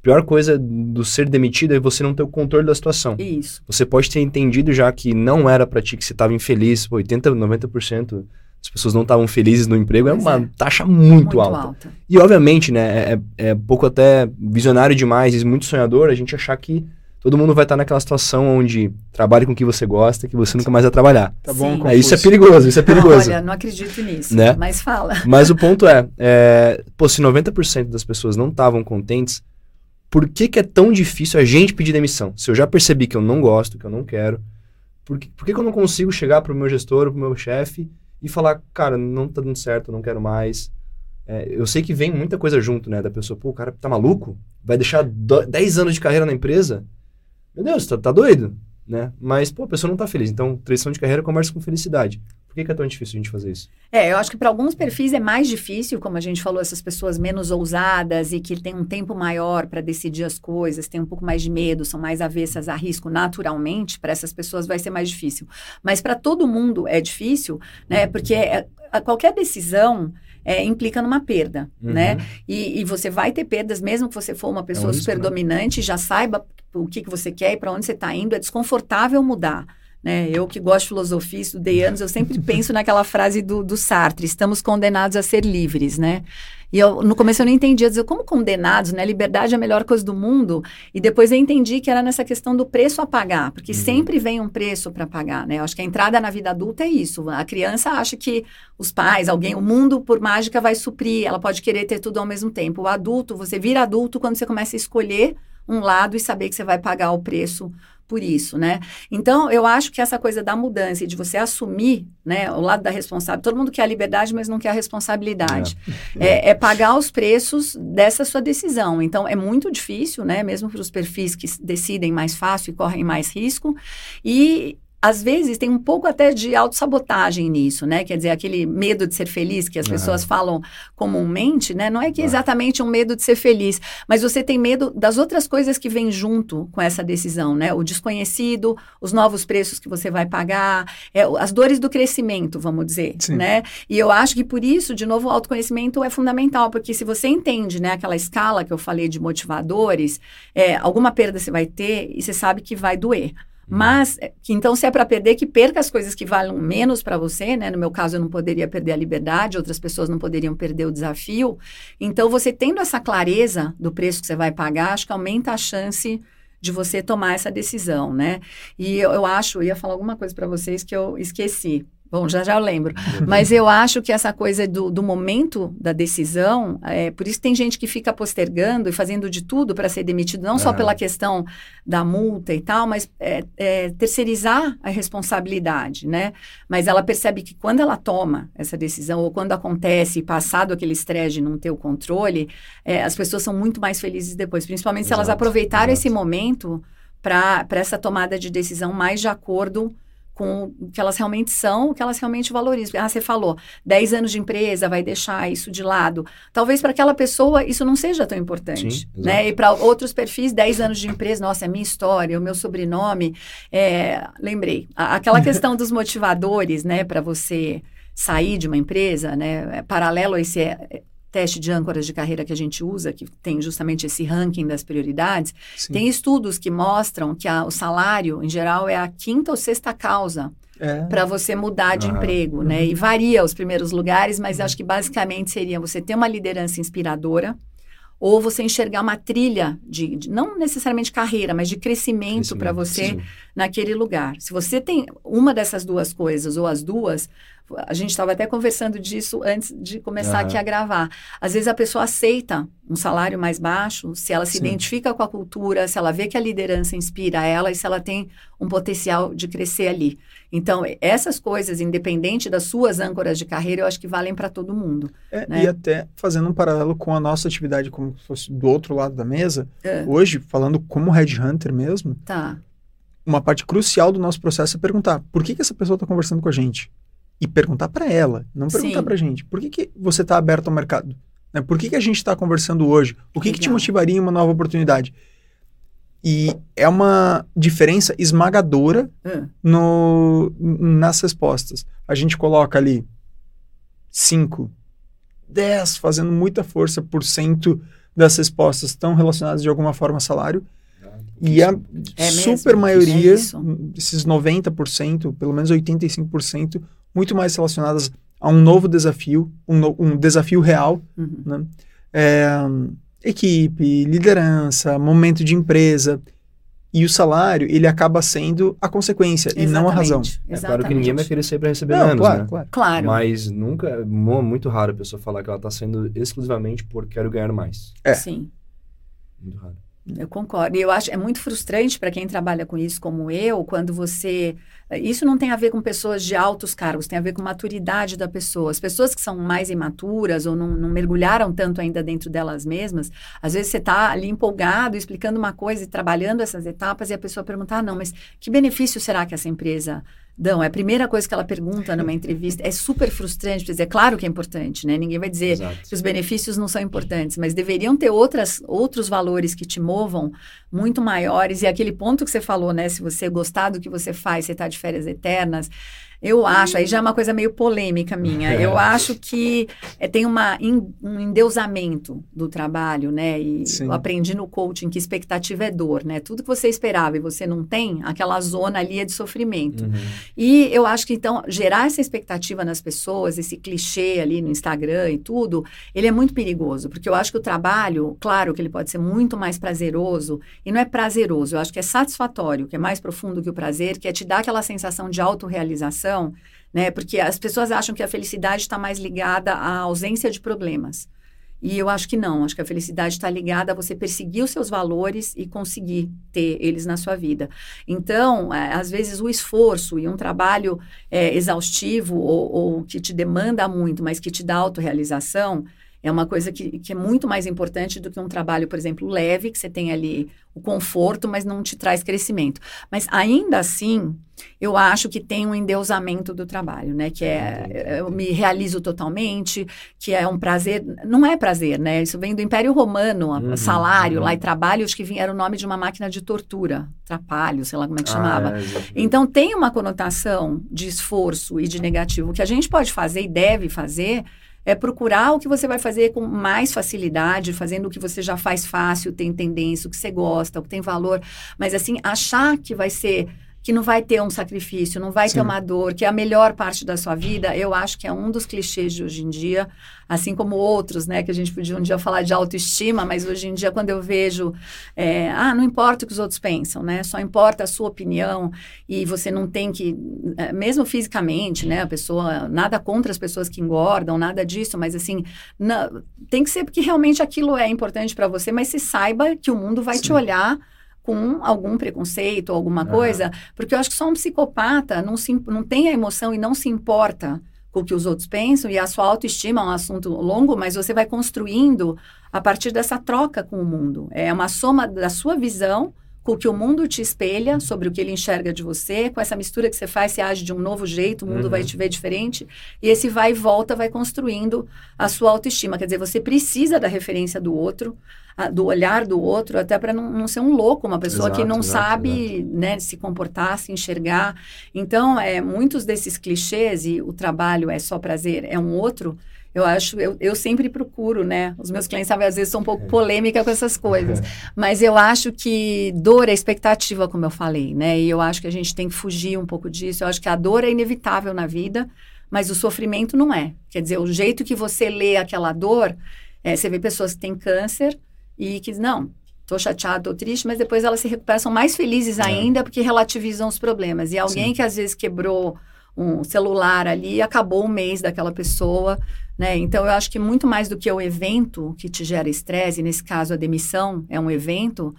[SPEAKER 2] pior coisa do ser demitido é você não ter o controle da situação.
[SPEAKER 4] Isso.
[SPEAKER 2] Você pode ter entendido já que não era para ti, que você estava infeliz, 80, 90% as pessoas não estavam felizes no emprego, pois é uma é. taxa muito, muito alta. alta. E obviamente, né, é, é pouco até visionário demais e muito sonhador a gente achar que todo mundo vai estar naquela situação onde trabalhe com o que você gosta, que você nunca mais vai trabalhar.
[SPEAKER 3] Tá bom,
[SPEAKER 2] é, isso é perigoso, isso é perigoso.
[SPEAKER 4] Olha, não acredito nisso, né? mas fala.
[SPEAKER 2] Mas o ponto é, é pô, se 90% das pessoas não estavam contentes, por que, que é tão difícil a gente pedir demissão? Se eu já percebi que eu não gosto, que eu não quero, por que, por que, que eu não consigo chegar pro meu gestor, pro meu chefe e falar, cara, não tá dando certo, não quero mais. É, eu sei que vem muita coisa junto, né? Da pessoa, pô, o cara tá maluco? Vai deixar 10 anos de carreira na empresa? Meu Deus, tá, tá doido, né? Mas, pô, a pessoa não tá feliz. Então, transição de carreira conversa com felicidade que, que é tão difícil a gente fazer isso?
[SPEAKER 4] É, eu acho que para alguns perfis é mais difícil, como a gente falou, essas pessoas menos ousadas e que têm um tempo maior para decidir as coisas, têm um pouco mais de medo, são mais avessas a risco naturalmente, para essas pessoas vai ser mais difícil. Mas para todo mundo é difícil, né? Porque é, qualquer decisão é, implica numa perda, uhum. né? E, e, você vai ter perdas, mesmo que você for uma pessoa é um risco, super né? dominante, já saiba o que, que você quer e para onde você está indo, é desconfortável mudar. Né? Eu que gosto de filosofia, estudei anos, eu sempre penso naquela frase do, do Sartre, estamos condenados a ser livres, né? E eu, no começo eu não entendia, dizer, como condenados, né? Liberdade é a melhor coisa do mundo. E depois eu entendi que era nessa questão do preço a pagar, porque uhum. sempre vem um preço para pagar, né? Eu acho que a entrada na vida adulta é isso. A criança acha que os pais, alguém, o mundo por mágica vai suprir, ela pode querer ter tudo ao mesmo tempo. O adulto, você vira adulto quando você começa a escolher um lado e saber que você vai pagar o preço por isso, né? Então, eu acho que essa coisa da mudança e de você assumir, né, o lado da responsabilidade, todo mundo quer a liberdade, mas não quer a responsabilidade. É, é, é pagar os preços dessa sua decisão. Então, é muito difícil, né, mesmo para os perfis que decidem mais fácil e correm mais risco. E às vezes tem um pouco até de autossabotagem nisso, né? Quer dizer, aquele medo de ser feliz que as uhum. pessoas falam comumente, né? Não é que é exatamente um medo de ser feliz, mas você tem medo das outras coisas que vêm junto com essa decisão, né? O desconhecido, os novos preços que você vai pagar, é, as dores do crescimento, vamos dizer, Sim. né? E eu acho que por isso, de novo, o autoconhecimento é fundamental, porque se você entende, né, aquela escala que eu falei de motivadores, é, alguma perda você vai ter e você sabe que vai doer. Mas, é, que, então, se é para perder, que perca as coisas que valem menos para você, né? No meu caso, eu não poderia perder a liberdade, outras pessoas não poderiam perder o desafio. Então, você tendo essa clareza do preço que você vai pagar, acho que aumenta a chance de você tomar essa decisão, né? E eu, eu acho, eu ia falar alguma coisa para vocês que eu esqueci. Bom, já já eu lembro. Mas eu acho que essa coisa do, do momento da decisão, é, por isso tem gente que fica postergando e fazendo de tudo para ser demitido, não é. só pela questão da multa e tal, mas é, é, terceirizar a responsabilidade, né? Mas ela percebe que quando ela toma essa decisão, ou quando acontece, passado aquele estresse de não ter o controle, é, as pessoas são muito mais felizes depois, principalmente Exato. se elas aproveitaram Exato. esse momento para essa tomada de decisão mais de acordo com o que elas realmente são, o que elas realmente valorizam. Ah, você falou, 10 anos de empresa, vai deixar isso de lado. Talvez para aquela pessoa isso não seja tão importante. Sim, né? E para outros perfis, 10 anos de empresa, nossa, é minha história, o meu sobrenome. É, lembrei, aquela questão dos motivadores, né, para você sair de uma empresa, né, é paralelo a esse é, teste de âncoras de carreira que a gente usa, que tem justamente esse ranking das prioridades, Sim. tem estudos que mostram que a, o salário, em geral, é a quinta ou sexta causa é. para você mudar de emprego, né? Uhum. E varia os primeiros lugares, mas uhum. acho que basicamente seria você ter uma liderança inspiradora, ou você enxergar uma trilha de, de não necessariamente carreira, mas de crescimento, crescimento para você sim. naquele lugar. Se você tem uma dessas duas coisas ou as duas, a gente estava até conversando disso antes de começar uhum. aqui a gravar. Às vezes a pessoa aceita um salário mais baixo se ela se Sim. identifica com a cultura, se ela vê que a liderança inspira ela e se ela tem um potencial de crescer ali. Então, essas coisas, independente das suas âncoras de carreira, eu acho que valem para todo mundo.
[SPEAKER 3] É,
[SPEAKER 4] né?
[SPEAKER 3] E até fazendo um paralelo com a nossa atividade, como se fosse do outro lado da mesa, é. hoje, falando como headhunter mesmo,
[SPEAKER 4] tá.
[SPEAKER 3] uma parte crucial do nosso processo é perguntar por que, que essa pessoa está conversando com a gente? E perguntar para ela, não perguntar para a gente. Por que, que você está aberto ao mercado? Né? Por que, que a gente está conversando hoje? O que, que te motivaria em uma nova oportunidade? E é uma diferença esmagadora é. no, nas respostas. A gente coloca ali 5, 10, fazendo muita força por cento das respostas estão relacionadas de alguma forma a salário. E a é super mesmo? maioria, é esses 90%, pelo menos 85%, muito mais relacionadas a um novo desafio, um, no, um desafio real, uhum. né? É, equipe, liderança, momento de empresa. E o salário, ele acaba sendo a consequência Exatamente. e não a razão.
[SPEAKER 2] É claro que ninguém vai querer sair para receber não, menos,
[SPEAKER 3] claro,
[SPEAKER 2] né?
[SPEAKER 3] Claro.
[SPEAKER 4] claro.
[SPEAKER 2] Mas nunca, é muito raro a pessoa falar que ela está sendo exclusivamente por quero ganhar mais.
[SPEAKER 3] É.
[SPEAKER 4] Sim.
[SPEAKER 2] Muito raro.
[SPEAKER 4] Eu concordo. E eu acho é muito frustrante para quem trabalha com isso, como eu, quando você. Isso não tem a ver com pessoas de altos cargos, tem a ver com maturidade da pessoa. As pessoas que são mais imaturas ou não, não mergulharam tanto ainda dentro delas mesmas, às vezes você está ali empolgado, explicando uma coisa e trabalhando essas etapas, e a pessoa pergunta: ah, não, mas que benefício será que essa empresa dão. É a primeira coisa que ela pergunta numa entrevista. É super frustrante, dizer, é claro que é importante, né? Ninguém vai dizer Exato. que os benefícios não são importantes, mas deveriam ter outras, outros valores que te movam muito maiores. E aquele ponto que você falou, né? Se você gostar do que você faz, você está de férias eternas. Eu acho, aí já é uma coisa meio polêmica minha. Eu acho que é, tem uma, um endeusamento do trabalho, né? E Sim. eu aprendi no coaching que expectativa é dor, né? Tudo que você esperava e você não tem, aquela zona ali é de sofrimento. Uhum. E eu acho que, então, gerar essa expectativa nas pessoas, esse clichê ali no Instagram e tudo, ele é muito perigoso, porque eu acho que o trabalho, claro que ele pode ser muito mais prazeroso, e não é prazeroso, eu acho que é satisfatório, que é mais profundo que o prazer, que é te dar aquela sensação de autorrealização né? Porque as pessoas acham que a felicidade está mais ligada à ausência de problemas. E eu acho que não, acho que a felicidade está ligada a você perseguir os seus valores e conseguir ter eles na sua vida. Então, é, às vezes, o esforço e um trabalho é, exaustivo ou, ou, que te demanda muito, mas que te dá autorrealização, é uma coisa que, que é muito mais importante do que um trabalho, por exemplo, leve, que você tem ali o conforto, mas não te traz crescimento. Mas ainda assim, eu acho que tem um endeusamento do trabalho, né? Que é eu me realizo totalmente, que é um prazer. Não é prazer, né? Isso vem do Império Romano, uhum, salário uhum. lá e trabalho, acho que vinha, era o nome de uma máquina de tortura, trapalho, sei lá como é que ah, chamava. É, então tem uma conotação de esforço e de negativo. O que a gente pode fazer e deve fazer é procurar o que você vai fazer com mais facilidade, fazendo o que você já faz fácil, tem tendência, o que você gosta, o que tem valor. Mas, assim, achar que vai ser que não vai ter um sacrifício, não vai Sim. ter uma dor, que é a melhor parte da sua vida, eu acho que é um dos clichês de hoje em dia, assim como outros, né, que a gente podia um dia falar de autoestima, mas hoje em dia quando eu vejo, é, ah, não importa o que os outros pensam, né, só importa a sua opinião e você não tem que, é, mesmo fisicamente, né, a pessoa, nada contra as pessoas que engordam, nada disso, mas assim, não, tem que ser porque realmente aquilo é importante para você, mas se saiba que o mundo vai Sim. te olhar com algum preconceito ou alguma uhum. coisa, porque eu acho que só um psicopata não, se, não tem a emoção e não se importa com o que os outros pensam, e a sua autoestima é um assunto longo, mas você vai construindo a partir dessa troca com o mundo. É uma soma da sua visão com o que o mundo te espelha sobre o que ele enxerga de você, com essa mistura que você faz, você age de um novo jeito, o mundo uhum. vai te ver diferente, e esse vai e volta vai construindo a sua autoestima. Quer dizer, você precisa da referência do outro, a, do olhar do outro, até para não, não, ser um louco, uma pessoa exato, que não exato, sabe exato. Né, se comportar, se enxergar. Então, é, muitos desses clichês, e o trabalho é só prazer, é um outro, eu acho, eu, eu sempre procuro, né? Os meus clientes, sabe, às vezes são um pouco é. polêmica com essas coisas. Mas eu acho que dor é expectativa, como eu falei, né? E eu acho que a gente tem que fugir um pouco disso. Eu acho que a dor é inevitável na vida, mas o sofrimento não é. Quer dizer, o jeito que você lê aquela dor, é, você vê pessoas que têm câncer e que, não, tô chateado, tô triste, mas depois elas se recuperam, são mais felizes é. ainda porque relativizam os problemas. E alguém Sim. que às vezes quebrou um celular ali, acabou o mês daquela pessoa, né? Então, eu acho que muito mais do que o evento que te gera estresse, nesse caso a demissão é um evento,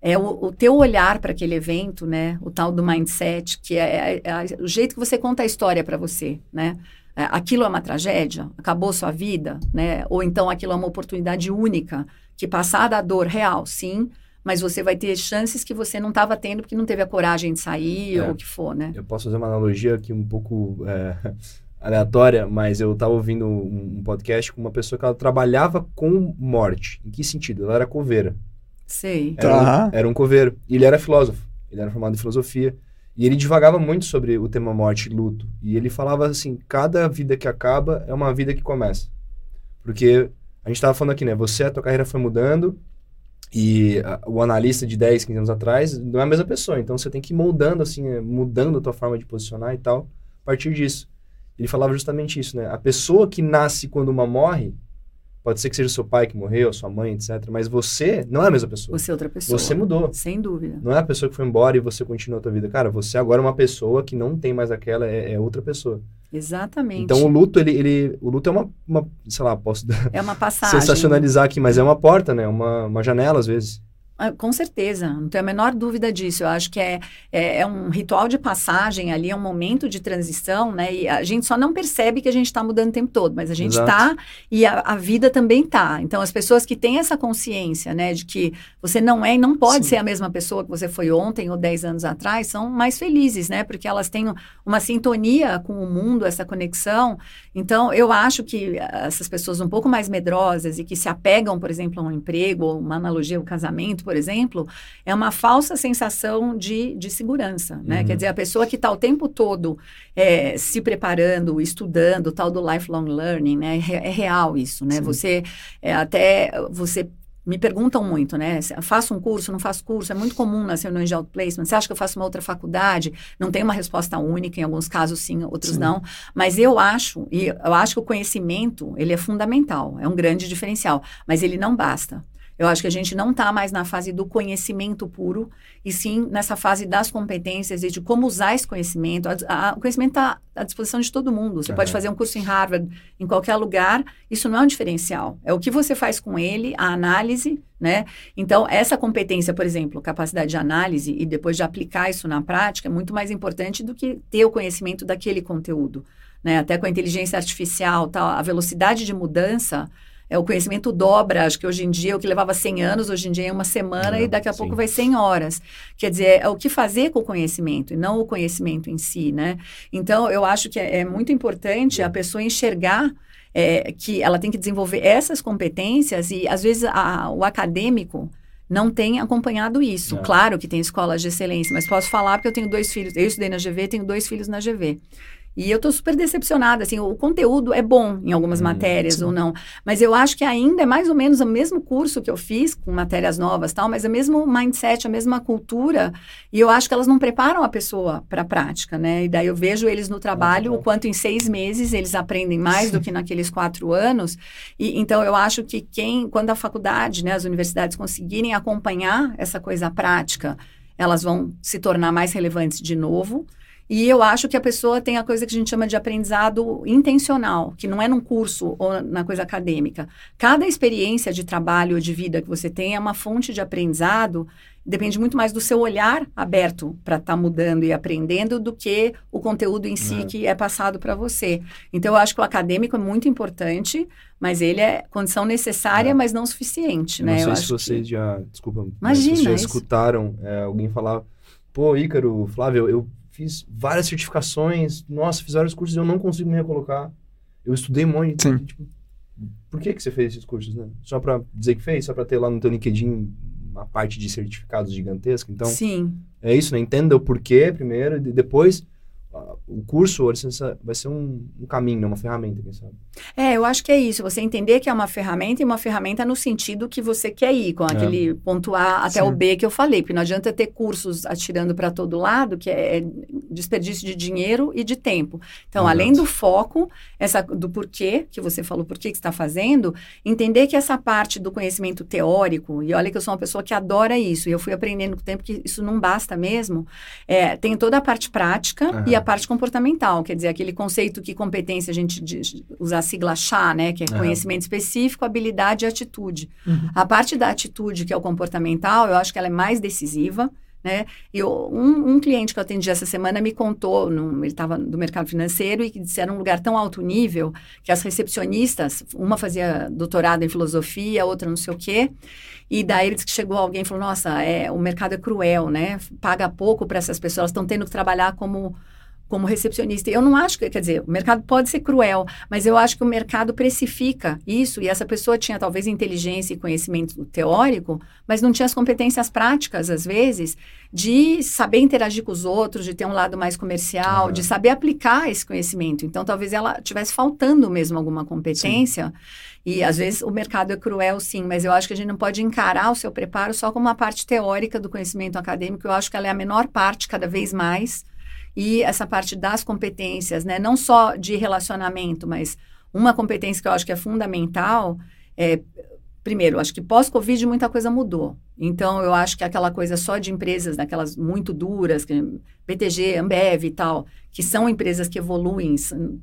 [SPEAKER 4] é o, o teu olhar para aquele evento, né? O tal do mindset, que é, é, é o jeito que você conta a história para você, né? É, aquilo é uma tragédia, acabou sua vida, né? Ou então aquilo é uma oportunidade única, que passar da dor real, sim, mas você vai ter chances que você não estava tendo porque não teve a coragem de sair é, ou o que for, né?
[SPEAKER 2] Eu posso fazer uma analogia aqui um pouco é, aleatória, mas eu estava ouvindo um, um, podcast com uma pessoa que ela trabalhava com morte. Em que sentido? Ela era coveira.
[SPEAKER 4] Sei.
[SPEAKER 2] Era, tá. um, era um coveiro. E ele era filósofo. Ele era formado em filosofia. E ele divagava muito sobre o tema morte e luto. E ele falava assim: cada vida que acaba é uma vida que começa. Porque a gente estava falando aqui, né? Você, a tua carreira foi mudando, e o analista de 10, 15 anos atrás não é a mesma pessoa. Então você tem que ir moldando, assim, é, mudando a tua forma de posicionar e tal, a partir disso. Ele falava justamente isso, né? A pessoa que nasce quando uma morre, pode ser que seja seu pai que morreu, sua mãe, etc. Mas você não é a mesma pessoa.
[SPEAKER 4] Você é outra pessoa.
[SPEAKER 2] Você mudou.
[SPEAKER 4] Sem dúvida.
[SPEAKER 2] Não é a pessoa que foi embora e você continua a tua vida. Cara, você agora é uma pessoa que não tem mais aquela, é, é outra pessoa.
[SPEAKER 4] Exatamente.
[SPEAKER 2] Então o luto, ele, ele o luto é uma, uma sei lá, posso
[SPEAKER 4] é uma passagem.
[SPEAKER 2] sensacionalizar aqui, mas é uma porta, né? Uma, uma janela às vezes.
[SPEAKER 4] Ah, com certeza, não tenho a menor dúvida disso. Eu acho que é, é, é, um ritual de passagem ali, é um momento de transição, né? E a gente só não percebe que a gente está mudando o tempo todo, mas a gente está e a, a, vida também está. Então, as pessoas que têm essa consciência, né, de que você não é e não pode Sim. ser a mesma pessoa que você foi ontem ou 10 anos atrás, são mais felizes, né? Porque elas têm uma sintonia com o mundo, essa conexão. Então, eu acho que essas pessoas um pouco mais medrosas e que se apegam, por exemplo, a um emprego, ou uma analogia, o um casamento, por exemplo, é uma falsa sensação de, de segurança, né? Uhum. Quer dizer, a pessoa que está o tempo todo é, se preparando, estudando, tal do lifelong learning, né? É, é real isso, né? Sim. Você é, até você me perguntam muito, né? Faço um curso, não faço curso? É muito comum nas reuniões de outplacement. Você acha que eu faço uma outra faculdade? Não tem uma resposta única, em alguns casos sim, outros sim. não. Mas eu acho, e eu acho que o conhecimento, ele é fundamental, é um grande diferencial, mas ele não basta. Eu acho que a gente não está mais na fase do conhecimento puro, e sim nessa fase das competências e de como usar esse conhecimento. A, a, o conhecimento está à disposição de todo mundo. Você pode fazer um curso em Harvard, em qualquer lugar, isso não é um diferencial. É o que você faz com ele, a análise, né? Então, essa competência, por exemplo, capacidade de análise e depois de aplicar isso na prática, é muito mais importante do que ter o conhecimento daquele conteúdo. Né? Até com a inteligência artificial, tal, a velocidade de mudança é, o conhecimento dobra. Acho que hoje em dia, o que levava 100 anos, hoje em dia é uma semana e daqui a sim. pouco vai 100 horas. Quer dizer, é o que fazer com o conhecimento e não o conhecimento em si, né? Então, eu acho que é, é muito importante a pessoa enxergar é, que ela tem que desenvolver essas competências e, às vezes, a, o acadêmico não tem acompanhado isso. Não. Claro que tem escolas de excelência, mas posso falar porque eu tenho dois filhos. Eu estudei na GV, tenho dois filhos na GV. E eu estou super decepcionada, assim, o conteúdo é bom em algumas hum, matérias sim. ou não, mas eu acho que ainda é mais ou menos o mesmo curso que eu fiz, com matérias novas tal, mas é o mesmo mindset, a mesma cultura, e eu acho que elas não preparam a pessoa para a prática, né? E daí eu vejo eles no trabalho, o quanto em seis meses eles aprendem mais do que naqueles quatro anos, e então eu acho que quem, quando a faculdade, né, as universidades conseguirem acompanhar essa coisa prática, elas vão se tornar mais relevantes de novo, e eu acho que a pessoa tem a coisa que a gente chama de aprendizado intencional, que não é num curso ou na coisa acadêmica. Cada experiência de trabalho ou de vida que você tem é uma fonte de aprendizado, depende muito mais do seu olhar aberto para estar tá mudando e aprendendo do que o conteúdo em si é. que é passado para você. Então, eu acho que o acadêmico é muito importante, mas ele é condição necessária, é. mas não suficiente,
[SPEAKER 2] eu
[SPEAKER 4] né?
[SPEAKER 2] Não sei eu se vocês que... já, desculpa, Imagina, vocês já escutaram é, alguém falar, pô, Ícaro, Flávio, eu fiz várias certificações, nossa, fiz vários cursos e eu não consigo me recolocar. Eu estudei um monte. Sim. Tipo, por que, que você fez esses cursos, né? Só para dizer que fez? Só para ter lá no teu LinkedIn uma parte de certificados gigantesca? Então,
[SPEAKER 4] Sim.
[SPEAKER 2] é isso, né? Entenda o porquê primeiro e depois o curso, a licença, vai ser um, um caminho, né? uma ferramenta, quem sabe.
[SPEAKER 4] É, eu acho que é isso. Você entender que é uma ferramenta e uma ferramenta no sentido que você quer ir, com é. aquele ponto A até Sim. o B que eu falei. Porque não adianta ter cursos atirando para todo lado, que é desperdício de dinheiro e de tempo. Então, Exato. além do foco, essa, do porquê, que você falou, por que está fazendo, entender que essa parte do conhecimento teórico, e olha que eu sou uma pessoa que adora isso, e eu fui aprendendo com o tempo que isso não basta mesmo, é, tem toda a parte prática uhum. e a parte comportamental, quer dizer, aquele conceito que competência a gente diz, usa a sigla né, que é conhecimento específico, habilidade e atitude. Uhum. A parte da atitude, que é o comportamental, eu acho que ela é mais decisiva, né? E eu, um, um, cliente que eu atendi essa semana me contou, num, ele estava do mercado financeiro e que disse era um lugar tão alto nível que as recepcionistas, uma fazia doutorado em filosofia, outra não sei o quê, e daí ele disse que chegou alguém e falou, nossa, é, o mercado é cruel, né? Paga pouco para essas pessoas, estão tendo que trabalhar como como recepcionista. Eu não acho que, quer dizer, o mercado pode ser cruel, mas eu acho que o mercado precifica isso e essa pessoa tinha talvez inteligência e conhecimento teórico, mas não tinha as competências práticas, às vezes, de saber interagir com os outros, de ter um lado mais comercial, uhum. de saber aplicar esse conhecimento. Então, talvez ela tivesse faltando mesmo alguma competência. Sim. E às vezes o mercado é cruel, sim, mas eu acho que a gente não pode encarar o seu preparo só como uma parte teórica do conhecimento acadêmico. Eu acho que ela é a menor parte, cada vez mais e essa parte das competências, né? Não só de relacionamento, mas uma competência que eu acho que é fundamental é primeiro, acho que pós-Covid muita coisa mudou. Então, eu acho que aquela coisa só de empresas, daquelas muito duras, que, BTG, Ambev e tal, que são empresas que evoluem,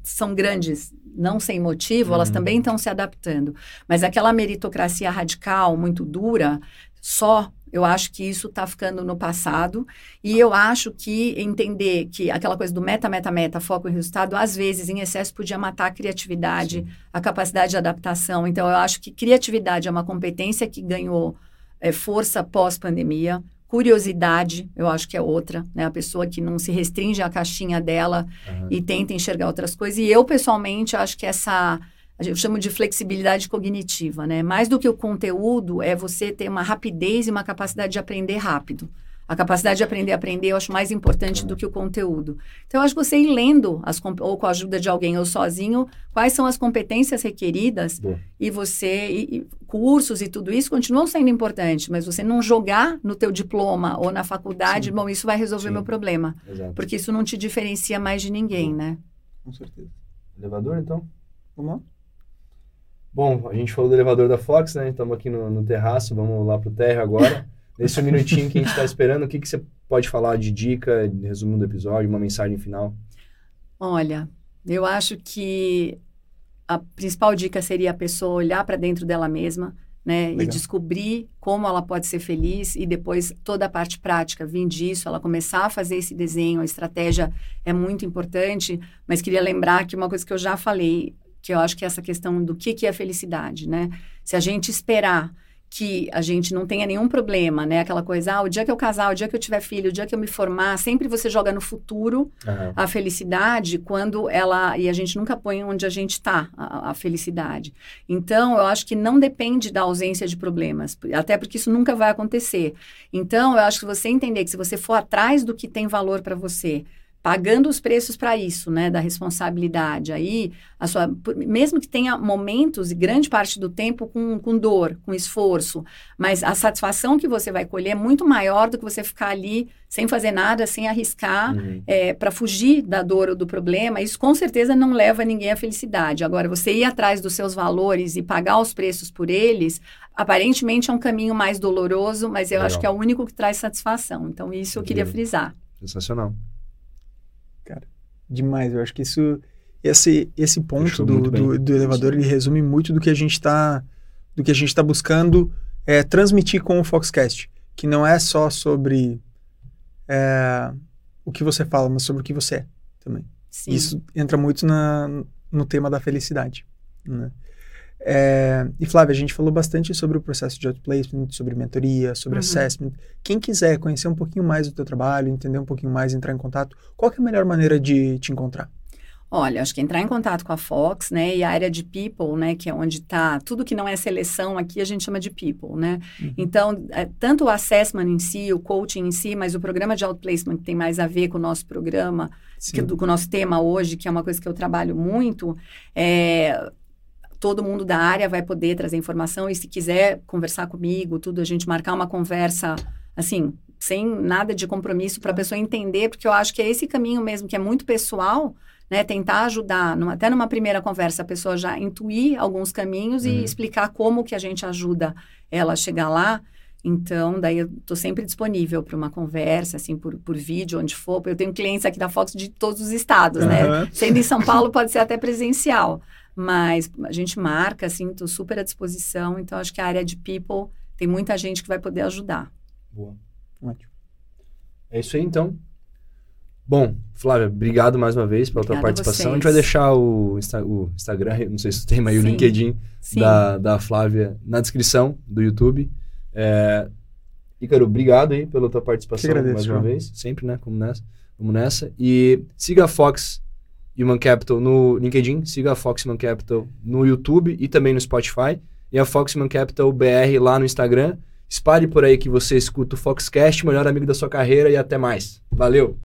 [SPEAKER 4] são grandes, não sem motivo, uhum. elas também estão se adaptando. Mas aquela meritocracia radical, muito dura, só eu acho que isso está ficando no passado e eu acho que entender que aquela coisa do meta, meta, meta, foco em resultado, às vezes, em excesso, podia matar a criatividade, Sim. a capacidade de adaptação. Então, eu acho que criatividade é uma competência que ganhou é, força pós-pandemia. Curiosidade, eu acho que é outra, né? A pessoa que não se restringe à caixinha dela uhum. e tenta enxergar outras coisas. E eu, pessoalmente, acho que essa eu chamo de flexibilidade cognitiva, né? Mais do que o conteúdo, é você ter uma rapidez e uma capacidade de aprender rápido. A capacidade de aprender a aprender eu acho mais importante do que o conteúdo. Então, eu acho que você ir lendo, as, ou com a ajuda de alguém ou sozinho, quais são as competências requeridas Boa. e você, e, e, cursos e tudo isso continuam sendo importantes, mas você não jogar no teu diploma ou na faculdade, Sim. bom, isso vai resolver Sim. meu problema. Exato. Porque isso não te diferencia mais de ninguém, Boa. né?
[SPEAKER 2] Com certeza. Elevador, então?
[SPEAKER 3] Vamos lá.
[SPEAKER 2] Bom, a gente falou do elevador da Fox, né? Estamos aqui no, no, terraço, vamos lá para o térreo agora. Nesse minutinho que a gente está esperando, o que, que você pode falar de dica, de resumo do episódio, uma mensagem final?
[SPEAKER 4] Olha, eu acho que a principal dica seria a pessoa olhar para dentro dela mesma, né? Legal. E descobrir como ela pode ser feliz e depois toda a parte prática vir disso, ela começar a fazer esse desenho, a estratégia é muito importante, mas queria lembrar que uma coisa que eu já falei, que eu acho que é essa questão do que, que é felicidade, né? Se a gente esperar que a gente não tenha nenhum problema, né? Aquela coisa, ah, o dia que eu casar, o dia que eu tiver filho, o dia que eu me formar, sempre você joga no futuro uhum. a felicidade quando ela. E a gente nunca põe onde a gente está, a, a, felicidade. Então, eu acho que não depende da ausência de problemas, até porque isso nunca vai acontecer. Então, eu acho que você entender que se você for atrás do que tem valor para você, pagando os preços para isso, né, da responsabilidade. Aí, a sua, mesmo que tenha momentos e grande parte do tempo com, com dor, com esforço, mas a satisfação que você vai colher é muito maior do que você ficar ali sem fazer nada, sem arriscar, uhum. é, para fugir da dor ou do problema. Isso com certeza não leva ninguém à felicidade. Agora, você ir atrás dos seus valores e pagar os preços por eles, aparentemente é um caminho mais doloroso, mas eu Legal. acho que é o único que traz satisfação. Então, isso eu queria frisar.
[SPEAKER 2] Sensacional
[SPEAKER 3] demais. Eu acho que isso, esse, esse ponto do, do, do, elevador, ele resume muito do que a gente está do que a gente está buscando é, transmitir com o Foxcast, que não é só sobre é, o que você fala, mas sobre o que você é também. Sim. Isso entra muito na, no tema da felicidade. Né? É, e Flávia, a gente falou bastante sobre o processo de outplacement, sobre mentoria, sobre uhum. assessment. Quem quiser conhecer um pouquinho mais do teu trabalho, entender um pouquinho mais, entrar em contato, qual é a melhor maneira de te encontrar?
[SPEAKER 4] Olha, acho que entrar em contato com a Fox, né, e a área de people, né, que é onde está tudo que não é seleção aqui a gente chama de people, né. Uhum. Então, é, tanto o assessment em si, o coaching em si, mas o programa de outplacement que tem mais a ver com o nosso programa, que, do, com o nosso tema hoje, que é uma coisa que eu trabalho muito, é, todo mundo da área vai poder trazer informação e se quiser conversar comigo, tudo, a gente marcar uma conversa, assim, sem nada de compromisso para a pessoa entender, porque eu acho que é esse caminho mesmo, que é muito pessoal, né? Tentar ajudar, numa, até numa primeira conversa, a pessoa já intuir alguns caminhos uhum. e explicar como que a gente ajuda ela a chegar lá. Então, daí eu estou sempre disponível para uma conversa, assim, por, por vídeo, onde for. Eu tenho clientes aqui da Fox de todos os estados, uhum. né? Sendo em São Paulo, pode ser até presencial. Mas a gente marca, assim, estou super à disposição. Então, acho que a área de people tem muita gente que vai poder ajudar.
[SPEAKER 2] Boa. Ótimo. É isso aí, então. Bom, Flávia, obrigado mais uma vez pela Obrigada tua participação. A, a, gente vai deixar o, Insta o Instagram, não sei se tem, mas Sim. o LinkedIn da, da Flávia na descrição do YouTube. É, Ícaro, obrigado aí pela tua participação agradeço, mais uma vez. Sempre, né? Como nessa. Vamos nessa. E siga a Fox Human Capital no LinkedIn, siga a Fox Capital no YouTube e também no Spotify. E a Fox Capital BR lá no Instagram. Espalhe por aí que você escuta o Foxcast, melhor amigo da sua carreira e até mais. Valeu!